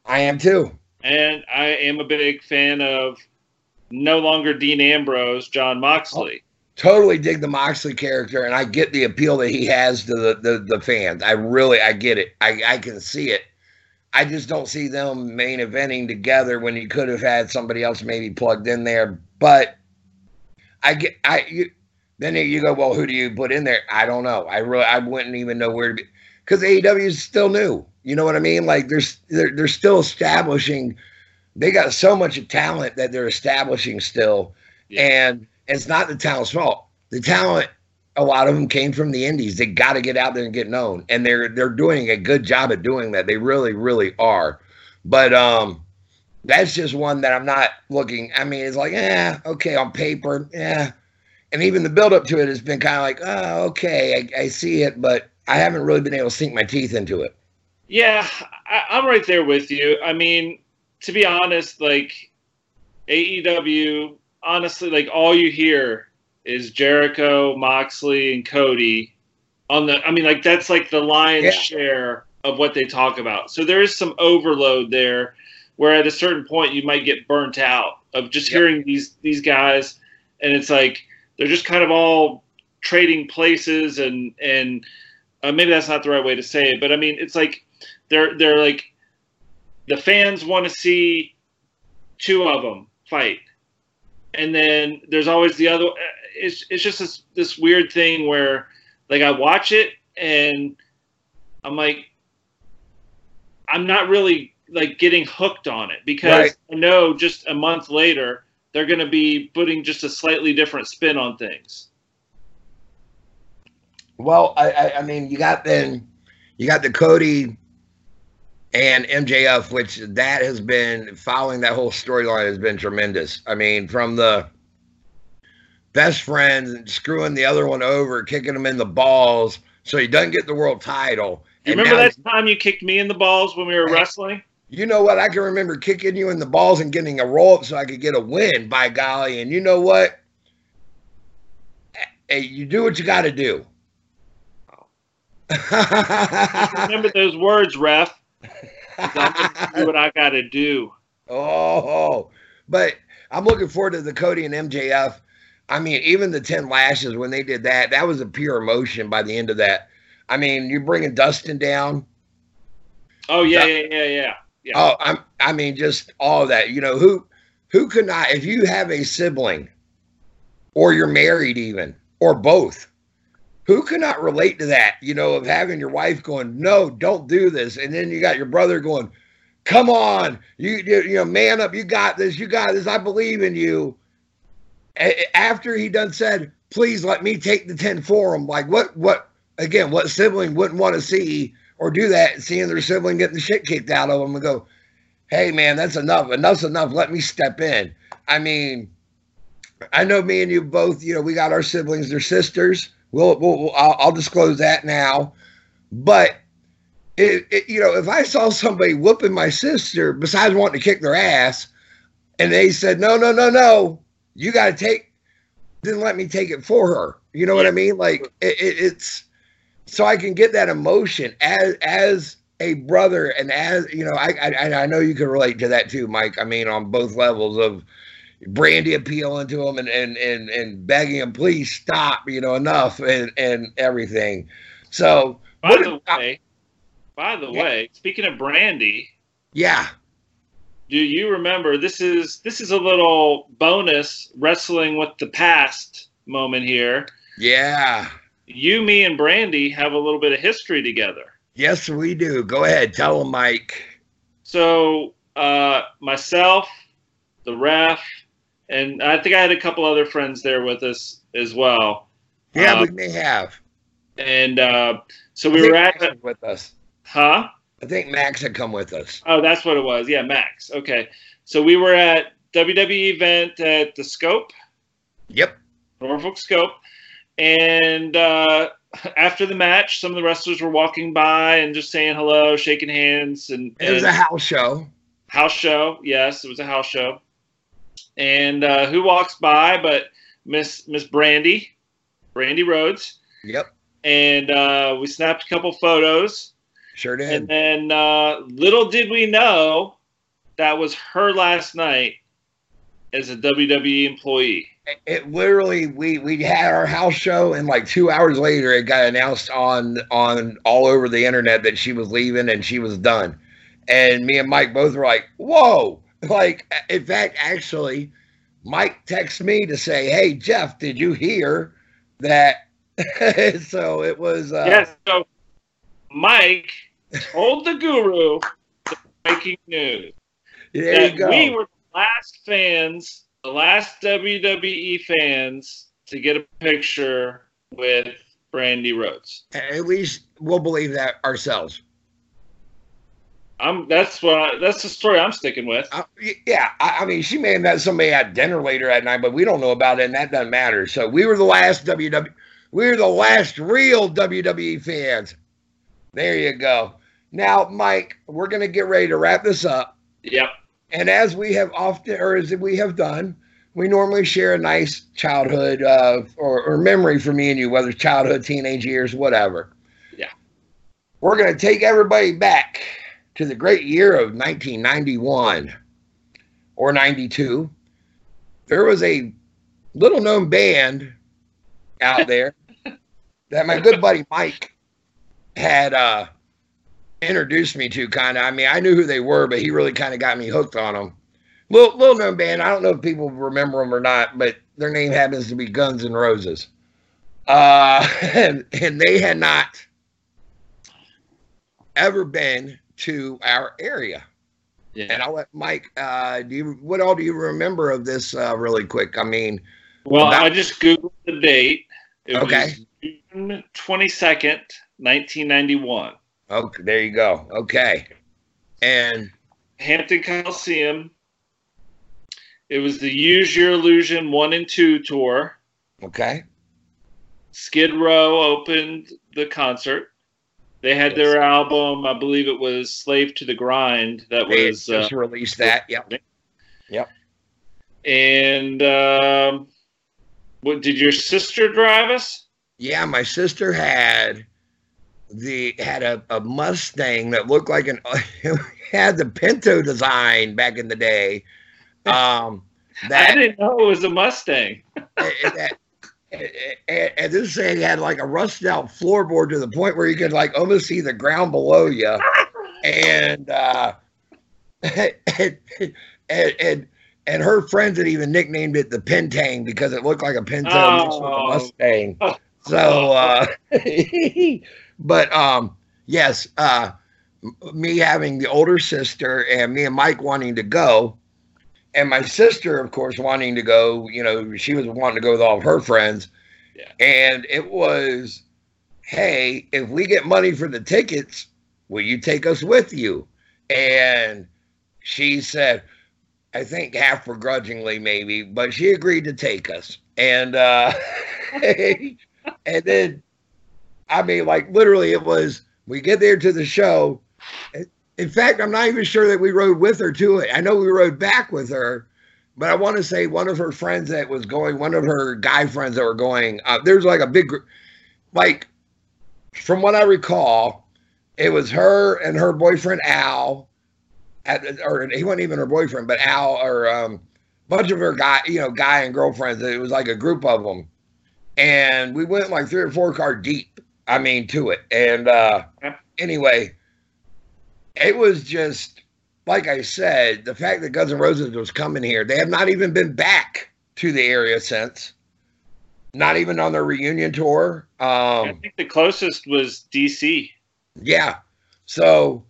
I am too, and I am a big fan of no longer Dean Ambrose, Jon Moxley. Oh, totally dig the Moxley character, and I get the appeal that he has to the, the, the fans. I really, I get it. I, I can see it. I just don't see them main eventing together when you could have had somebody else maybe plugged in there. But I get, I, you, then you go, well, who do you put in there? I don't know. I really, I wouldn't even know where to be. because AEW is still new. You know what I mean? Like there's they're they're still establishing. They got so much talent that they're establishing still, yeah. and it's not the talent's fault. The talent, a lot of them came from the indies. They got to get out there and get known, and they're they're doing a good job at doing that. They really, really are. But um, that's just one that I'm not looking. I mean, it's like, yeah, okay, on paper, yeah. And even the build up to it has been kind of like, oh, okay, I, I, see it, but I haven't really been able to sink my teeth into it. Yeah, I, I'm right there with you. I mean, to be honest, like AEW, honestly, like all you hear is Jericho, Moxley, and Cody on the. I mean, like that's like the lion's yeah. share of what they talk about. So there is some overload there where at a certain point you might get burnt out of just yep. hearing these these guys and it's like they're just kind of all trading places and and uh, maybe that's not the right way to say it but i mean it's like they're they're like the fans want to see two of them fight and then there's always the other uh, it's, it's just this this weird thing where like i watch it and i'm like i'm not really like getting hooked on it because right. I know just a month later they're going to be putting just a slightly different spin on things. Well, I, I mean, you got then you got the Cody and MJF, which that has been following that whole storyline has been tremendous. I mean, from the best friends screwing the other one over, kicking him in the balls so he doesn't get the world title. You remember that time you kicked me in the balls when we were wrestling? you know what? I can remember kicking you in the balls and getting a roll up so I could get a win, by golly. And you know what? Hey, you do what you got to do. remember those words, ref. Do what I got to do. Oh, but I'm looking forward to the Cody and MJF. I mean, even the 10 lashes when they did that, that was a pure emotion by the end of that. I mean, you're bringing Dustin down. Oh, yeah, yeah, yeah, yeah. Yeah. Oh, I'm, I mean, just all that. You know, who who could not, if you have a sibling or you're married even, or both, who cannot relate to that, you know, of having your wife going, no, don't do this. And then you got your brother going, come on, you, you, know, man up, you got this, you got this, I believe in you. After he done said, please let me take the 10 for him. Like what, what, again, what sibling wouldn't want to see or do that, seeing their sibling getting the shit kicked out of them and go, hey, man, that's enough. Enough's enough. Let me step in. I mean, I know me and you both, you know, we got our siblings, they're sisters. We'll, we'll I'll, I'll, disclose that now. But, it, it, you know, if I saw somebody whooping my sister, besides wanting to kick their ass, and they said, no, no, no, no, you got to take, then let me take it for her. You know yeah. what I mean? Like, it, it's, so I can get that emotion as as a brother and as you know, I, I I know you can relate to that too, Mike. I mean, on both levels of Brandi appealing to him and and and and begging him, please stop, you know, enough and and everything. So by the way, by the yeah. way, speaking of Brandi, yeah. Do you remember this is this is a little bonus wrestling with the past moment here. Yeah you, me, and Brandi have a little bit of history together. Yes, we do. Go ahead, tell them, Mike. So, uh, myself, the ref, and I think I had a couple other friends there with us as well. Yeah, uh, we may have. And uh, so we were at Max with us. Huh? I think Max had come with us. Oh, that's what it was. Yeah, Max. Okay. So we were at WWE event at the Scope. Yep. Norfolk Scope. And uh, after the match, some of the wrestlers were walking by and just saying hello, shaking hands, and, and it was a house show. House show, yes, it was a house show. And uh, who walks by but Miss Miss Brandy, Brandi Rhodes. Yep. And uh, we snapped a couple photos. Sure did. And then uh, little did we know that was her last night as a WWE employee it literally we we had our house show and like two hours later it got announced on on all over the internet that she was leaving and she was done and me and mike both were like whoa like in fact actually mike texted me to say hey jeff did you hear that so it was uh yeah so Mike told the guru the breaking news There that you go. we were the last fans, the last WWE fans to get a picture with Brandi Rhodes. At least we'll believe that ourselves. I'm that's what I, that's the story I'm sticking with. Uh, yeah, I, I mean, she may have met somebody at dinner later that night, but we don't know about it, and that doesn't matter. So we were the last WWE. We were the last real WWE fans. There you go. Now, Mike, we're gonna get ready to wrap this up, Yep. and as we have often, or as we have done, we normally share a nice childhood uh, or, or memory for me and you, whether childhood, teenage years, whatever. Yeah. We're gonna take everybody back to the great year of 1991 or 92. There was a little known band out there that my good buddy Mike had uh, introduced me to kind of. I mean, I knew who they were, but he really kind of got me hooked on them. Little, little known band. I don't know if people remember them or not, but their name happens to be Guns N' Roses. Uh, and, and they had not ever been to our area. Yeah. And I'll let Mike. Uh, do you what all do you remember of this? Uh, really quick. I mean, Well, About- I just googled the date. It Okay. was June twenty second, nineteen ninety one. okay, there you go. Okay, and Hampton Coliseum. It was the Use Your Illusion one and two tour. okay, Skid Row opened the concert. They had their album, I believe it was Slave to the Grind. That they was, uh, just released that. Yep. Yep. And um, what did your sister drive us? Yeah, my sister had the had a, a Mustang that looked like an had the Pinto design back in the day. Um, I didn't know it was a Mustang. that, and, and this thing had like a rusted out floorboard to the point where you could like almost see the ground below you. And uh, and, and and her friends had even nicknamed it the Pentang because it looked like a Pinto mixed with a Oh. Mustang. So, uh, but um, yes, uh, me having the older sister and me and Mike wanting to go, and my sister, of course, wanting to go. You know, she was wanting to go with all of her friends, Yeah. and it was, hey, if we get money for the tickets, will you take us with you? And she said, I think half begrudgingly, maybe, but she agreed to take us. And uh, and then, I mean, like literally, it was we get there to the show. In fact, I'm not even sure that we rode with her to it. I know we rode back with her, but I want to say one of her friends that was going, one of her guy friends that were going. Uh, there's like a big, gr- like, from what I recall, it was her and her boyfriend Al, at, or he wasn't even her boyfriend, but Al or um, bunch of her guy, you know, guy and girlfriends. It was like a group of them, and we went like three or four car deep. I mean, to it. And uh, anyway, it was just like I said, the fact that Guns N' Roses was coming here. They have not even been back to the area since. Not even on their reunion tour. Um, I think the closest was DC. yeah. So,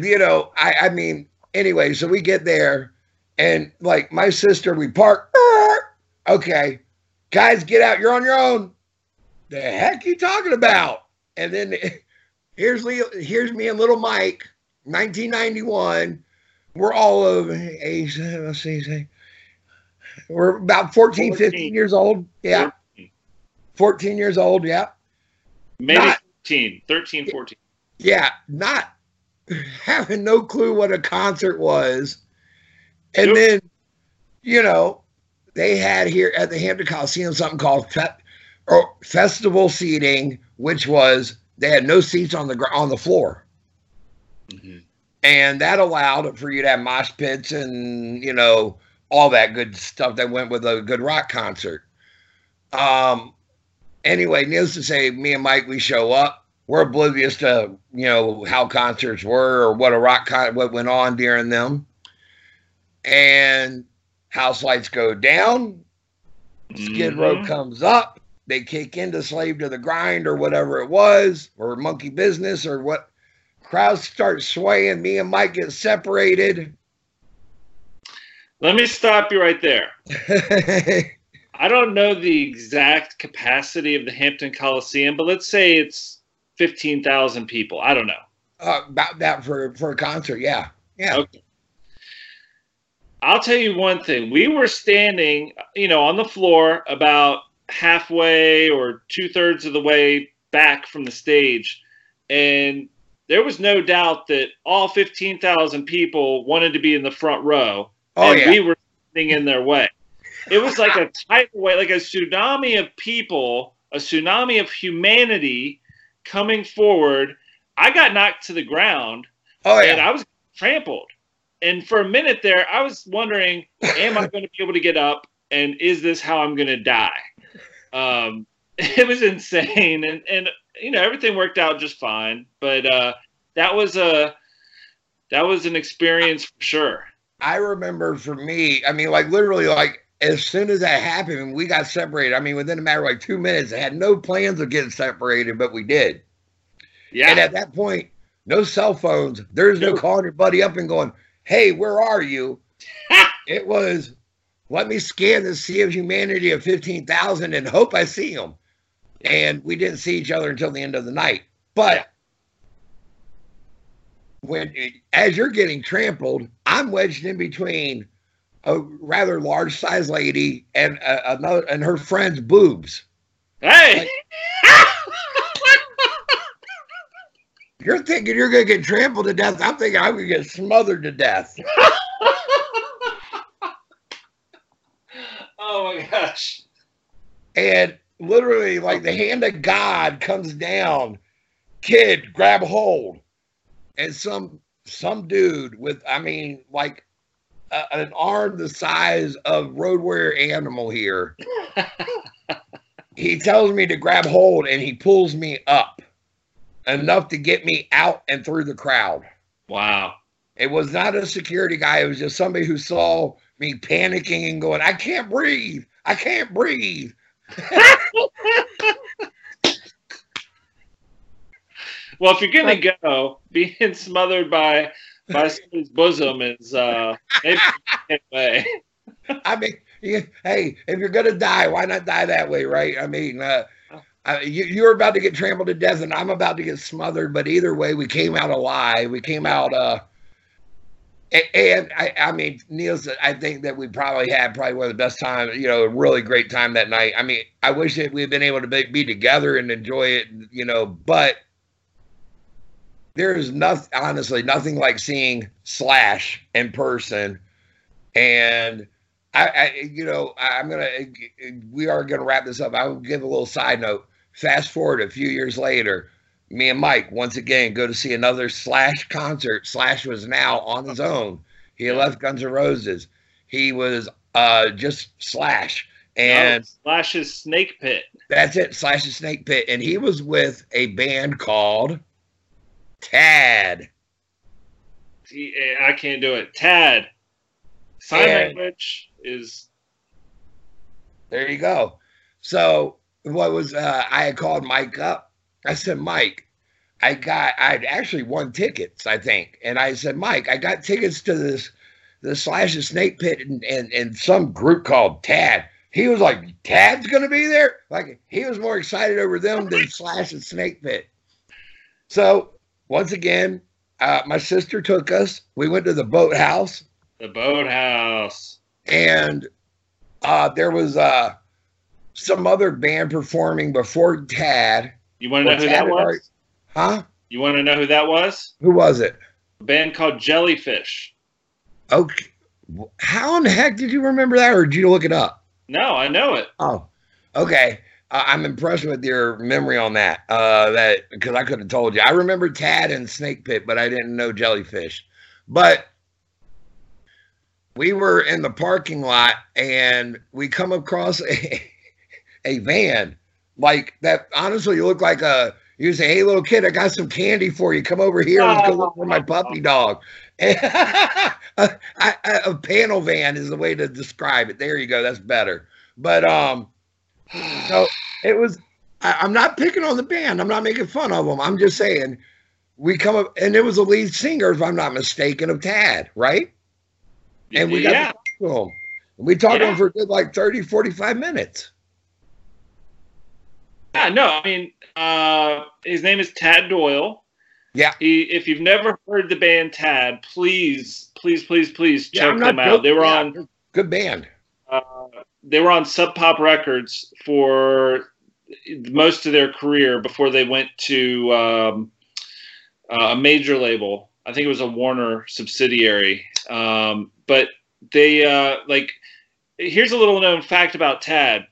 you know, I, I mean, anyway, so we get there and like my sister, we park. Okay, guys, get out. You're on your own. The heck you talking about? And then here's Leo, here's me and little Mike, 1991. We're all of age, let's see, we're about 14, 15 years old. Yeah, 14 years old. Yeah. Maybe Not- 13, 13, 14. yeah, not having no clue what a concert was. And Nope. then, you know, they had here at the Hampton Coliseum something called fe- or festival seating, which was they had no seats on the on the floor, Mhm. and that allowed for you to have mosh pits and you know all that good stuff that went with a good rock concert. Um. Anyway, needless to say, me and Mike we show up we're oblivious to you know how concerts were or what a rock con- what went on during them and house lights go down skid row Mhm. comes up they kick into slave to the grind or whatever it was, or monkey business or what. Crowds start swaying. Me and Mike get separated. Let me stop you right there. I don't know the exact capacity of the Hampton Coliseum, but let's say it's 15,000 people. I don't know. Uh, about that for for a concert, yeah, yeah. Okay. I'll tell you one thing. We were standing, you know, on the floor about halfway or two thirds of the way back from the stage, and there was no doubt that all 15,000 people wanted to be in the front row, Oh and yeah. we were standing in their way. It was like a tidal wave, like a tsunami of people, a tsunami of humanity coming forward. I got knocked to the ground oh and yeah. I was trampled. And for a minute there, I was wondering, am I going to be able to get up? And is this how I'm going to die? Um, it was insane, and and you know everything worked out just fine. But uh, that was a that was an experience for sure. I remember for me, I mean, like literally, like as soon as that happened, we got separated. I mean, within a matter of like two minutes, I had no plans of getting separated, but we did. Yeah, And at that point, no cell phones. There's no calling your buddy up and going, "Hey, where are you?" it was, "Let me scan the sea of humanity of fifteen thousand and hope I see them." And we didn't see each other until the end of the night. But when, as you're getting trampled, I'm wedged in between a rather large sized lady and a, another and her friend's boobs. hey, You're thinking you're gonna get trampled to death. I'm thinking I'm gonna get smothered to death. oh my gosh, And literally, like the hand of God comes down. Kid, grab hold, and some some dude with, I mean, like a, an arm the size of road warrior animal here. he tells me to grab hold, and he pulls me up enough to get me out and through the crowd. wow. It was not a security guy. It was just somebody who saw me panicking and going, I can't breathe. I can't breathe. Well, if you're gonna go, being smothered by by somebody's bosom is uh maybe way. I mean, you, hey, if you're going to die, why not die that way, right? I mean, uh, uh, you, you're about to get trampled to death and I'm about to get smothered, but either way, we came out alive. We came out, uh, and I, I mean, Neil, I think that we probably had probably one of the best times, you know, a really great time that night. I mean, I wish that we'd been able to be, be together and enjoy it, you know, but there is nothing, honestly, nothing like seeing Slash in person. And I, I you know, I- I'm gonna, we are gonna wrap this up. I will give a little side note. Fast forward a few years later, me and Mike once again go to see another Slash concert. Slash was now on his own. He left Guns N' Roses. He was uh just Slash, and Oh, Slash's snake pit. that's it. Slash's Snake Pit, and he was with a band called Tad. I can't do it. Tad. Sign language is There you go. So what was uh, I had called Mike up. I said, Mike, I got I'd actually won tickets, I think. And I said, Mike, I got tickets to this the slash of snake pit and, and, and some group called Tad. He was like, Tad's gonna be there? Like he was more excited over them than slash and snake pit. So once again, uh, my sister took us. We went to the boathouse the boathouse. and uh, there was uh, some other band performing before Tad. You want to know who that was? Huh? You want to know who that was? Who was it? A band called Jellyfish. Okay. How in the heck did you remember that, or did you look it up? No, I know it. Oh, okay. Uh, I'm impressed with your memory on that. Uh, that because I could have told you. I remember Tad and Snake Pit, but I didn't know Jellyfish. But we were in the parking lot and we come across a, a van like that. Honestly, you look like a. You say, "Hey, little kid, I got some candy for you. Come over here. Let's go look for my puppy dog." a, a, a panel van is the way to describe it. There you go. That's better. But um, so it was. I, I'm not picking on the band. I'm not making fun of them. I'm just saying we come up, and it was the lead singer, if I'm not mistaken, of Tad, right? And we got yeah. to talk to him. And we talked to him for like 30, 45 minutes. Yeah, no, I mean, uh, his name is Tad Doyle. Yeah. He, if you've never heard the band Tad, please, please, please, please Yeah, check them out. They were. Yeah, on, good band. uh, they were on Sub Pop Records for most of their career before they went to um, a major label. I think it was a Warner subsidiary. Um, but they uh, like. Here's a little known fact about Tad,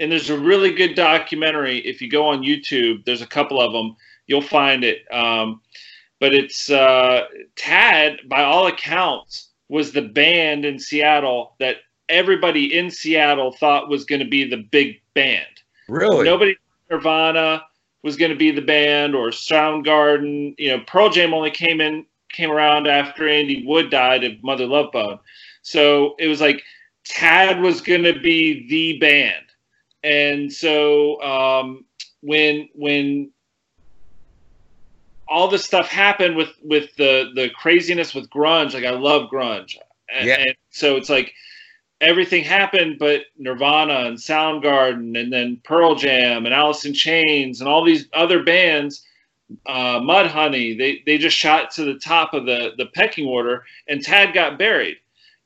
and there's a really good documentary. If you go on YouTube, there's a couple of them. You'll find it. Um, but it's uh, Tad, by all accounts, was the band in Seattle that everybody in Seattle thought was going to be the big band. Really? Nobody Nirvana was going to be the band or Soundgarden. You know, Pearl Jam only came in came around after Andy Wood died of Mother Love Bone. So it was like Tad was going to be the band. And so um, when when all this stuff happened with with the the craziness with grunge, like I love grunge. And, Yeah. and so it's like everything happened, but Nirvana and Soundgarden, and then Pearl Jam and Alice in Chains, and all these other bands, uh, Mudhoney, they they just shot to the top of the the pecking order, and Tad got buried,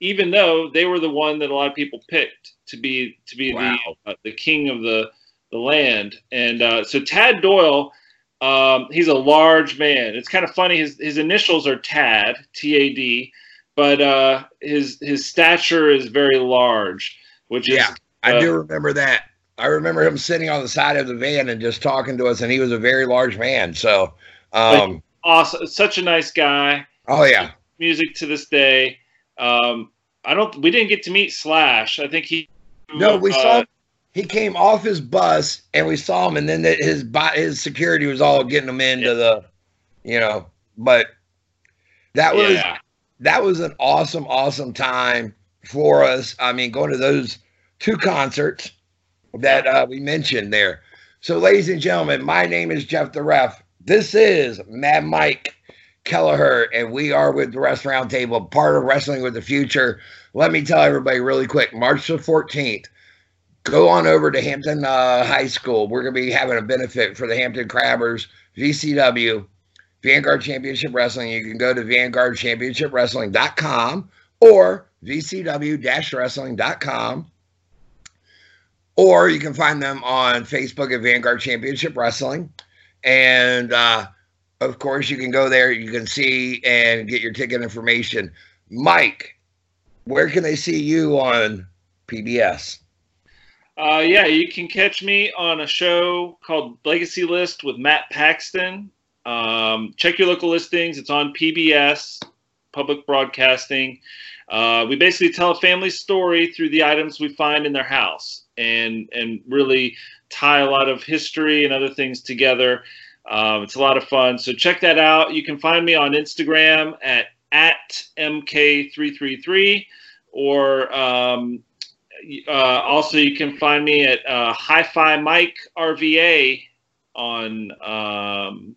even though they were the one that a lot of people picked to be to be Wow. the uh, the king of the the land, and uh, so Tad Doyle. Um, he's a large man. It's kind of funny. His his initials are Tad, T A D, but uh, his his stature is very large, which is Yeah, I uh, do remember that. I remember him sitting on the side of the van and just talking to us, and he was a very large man. So, um, awesome. Such a nice guy. oh yeah, Music to this day. Um, I don't. We didn't get to meet Slash. I think he. No, we uh, saw him. he came off his bus, and we saw him, and then the, his his security was all getting him into Yeah. the, you know, but that was Yeah. that was an awesome, awesome time for us. I mean, going to those two concerts that uh, we mentioned there. So, ladies and gentlemen, my name is Jeff the Ref. This is Mad Mike Kelleher, and we are with the Ref's Roundtable, part of Wrestling with the Future. Let me tell everybody really quick March the 14th, go on over to Hampton uh, High School. We're going to be having a benefit for the Hampton Crabbers, VCW, Vanguard Championship Wrestling. You can go to vanguardchampionshipwrestling.com or vcw-wrestling.com. Or you can find them on Facebook at Vanguard Championship Wrestling. And uh, of course, you can go there. You can see and get your ticket information. Mike, where can they see you on PBS? Uh, yeah, you can catch me on a show called Legacy List with Matt Paxton. Um, check your local listings. It's on PBS, public broadcasting. Uh, we basically tell a family story through the items we find in their house, and and really tie a lot of history and other things together. Um, it's a lot of fun. So check that out. You can find me on Instagram at at mk333 or um, uh, also, you can find me at uh, Hi-Fi Mike RVA on um,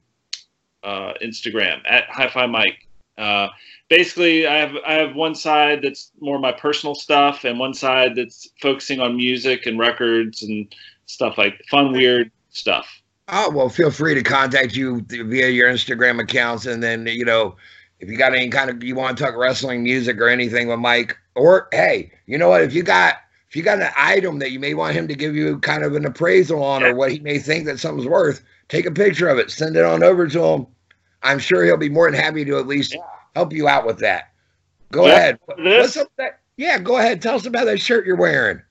uh, Instagram at Hi-Fi Mike. Uh, basically, I have I have one side that's more my personal stuff, and one side that's focusing on music and records and stuff like fun, weird stuff. Oh, well, feel free to contact you via your Instagram accounts. And then, you know, if you got any kind of, you want to talk wrestling music or anything with Mike, or hey, you know what? If you got, if you got an item that you may want him to give you kind of an appraisal on Yeah. or what he may think that something's worth, take a picture of it, send it on over to him. I'm sure he'll be more than happy to at least Yeah. help you out with that. Go Yeah, ahead. What's up that? Yeah, go ahead. Tell us about that shirt you're wearing.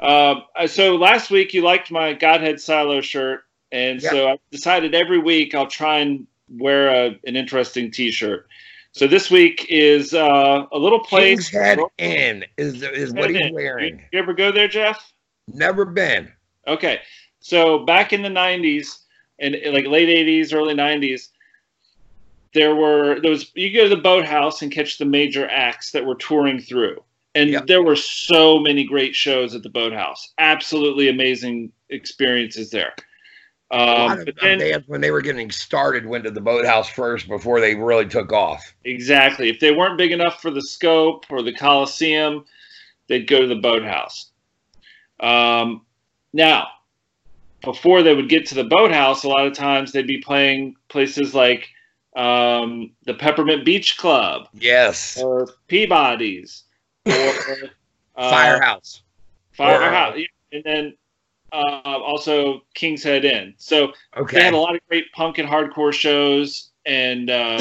Um, uh, so last week you liked my Godhead Silo shirt, and so I decided every week I'll try and wear a, an interesting T-shirt. So this week is uh, a little place. King's Head Inn is, is what he's You, wearing. you ever go there, Jeff? Never been. Okay, so back in the '90s and like late '80s, early '90s, there were there was you go to the boathouse and catch the major acts that were touring through, and Yep. there were so many great shows at the boathouse. Absolutely amazing experiences there. A lot Um, but then, bands when they were getting started went to the boathouse first before they really took off. exactly, if they weren't big enough for the Scope or the Coliseum, they'd go to the Boathouse. Um, now, before they would get to the Boathouse, a lot of times they'd be playing places like um, the Peppermint Beach Club Yes, or Peabody's or uh, Firehouse. Firehouse, and then uh, also King's Head Inn. So okay. they had a lot of great punk and hardcore shows, and um,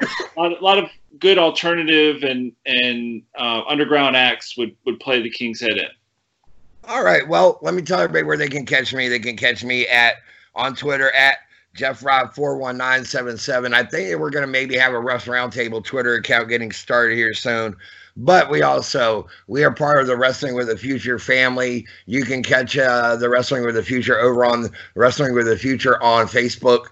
a, lot, a lot of good alternative and and uh, underground acts would would play the King's Head Inn. all right. Well, let me tell everybody where they can catch me. They can catch me at on Twitter at Jeff Rob four one nine seven seven. I think we're gonna maybe have a Ref's Roundtable Twitter account getting started here soon. But we also we are part of the Wrestling with the Future family. You can catch uh, the Wrestling with the Future over on Wrestling with the Future on Facebook.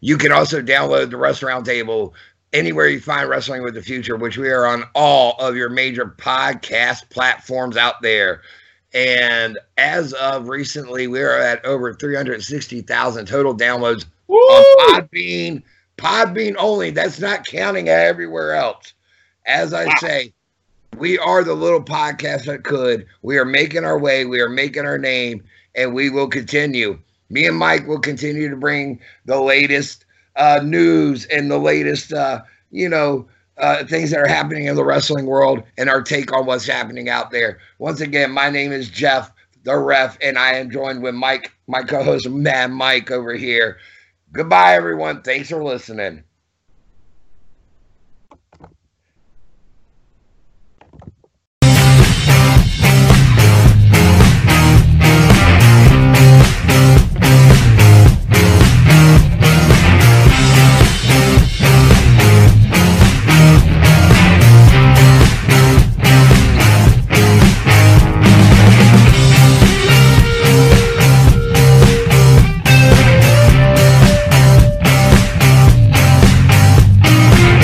You can also download the Wrestling Roundtable anywhere you find Wrestling with the Future, which we are on all of your major podcast platforms out there. And as of recently, we are at over 360,000 total downloads on Podbean. Podbean only. That's not counting everywhere else. As I Wow. say, we are the little podcast that could. We are making our way. We are making our name, and we will continue. Me and Mike will continue to bring the latest uh, news and the latest, uh, you know, uh, things that are happening in the wrestling world and our take on what's happening out there. Once again, my name is Jeff, the ref, and I am joined with Mike, my co host, Mad Mike over here. Goodbye, everyone. Thanks for listening.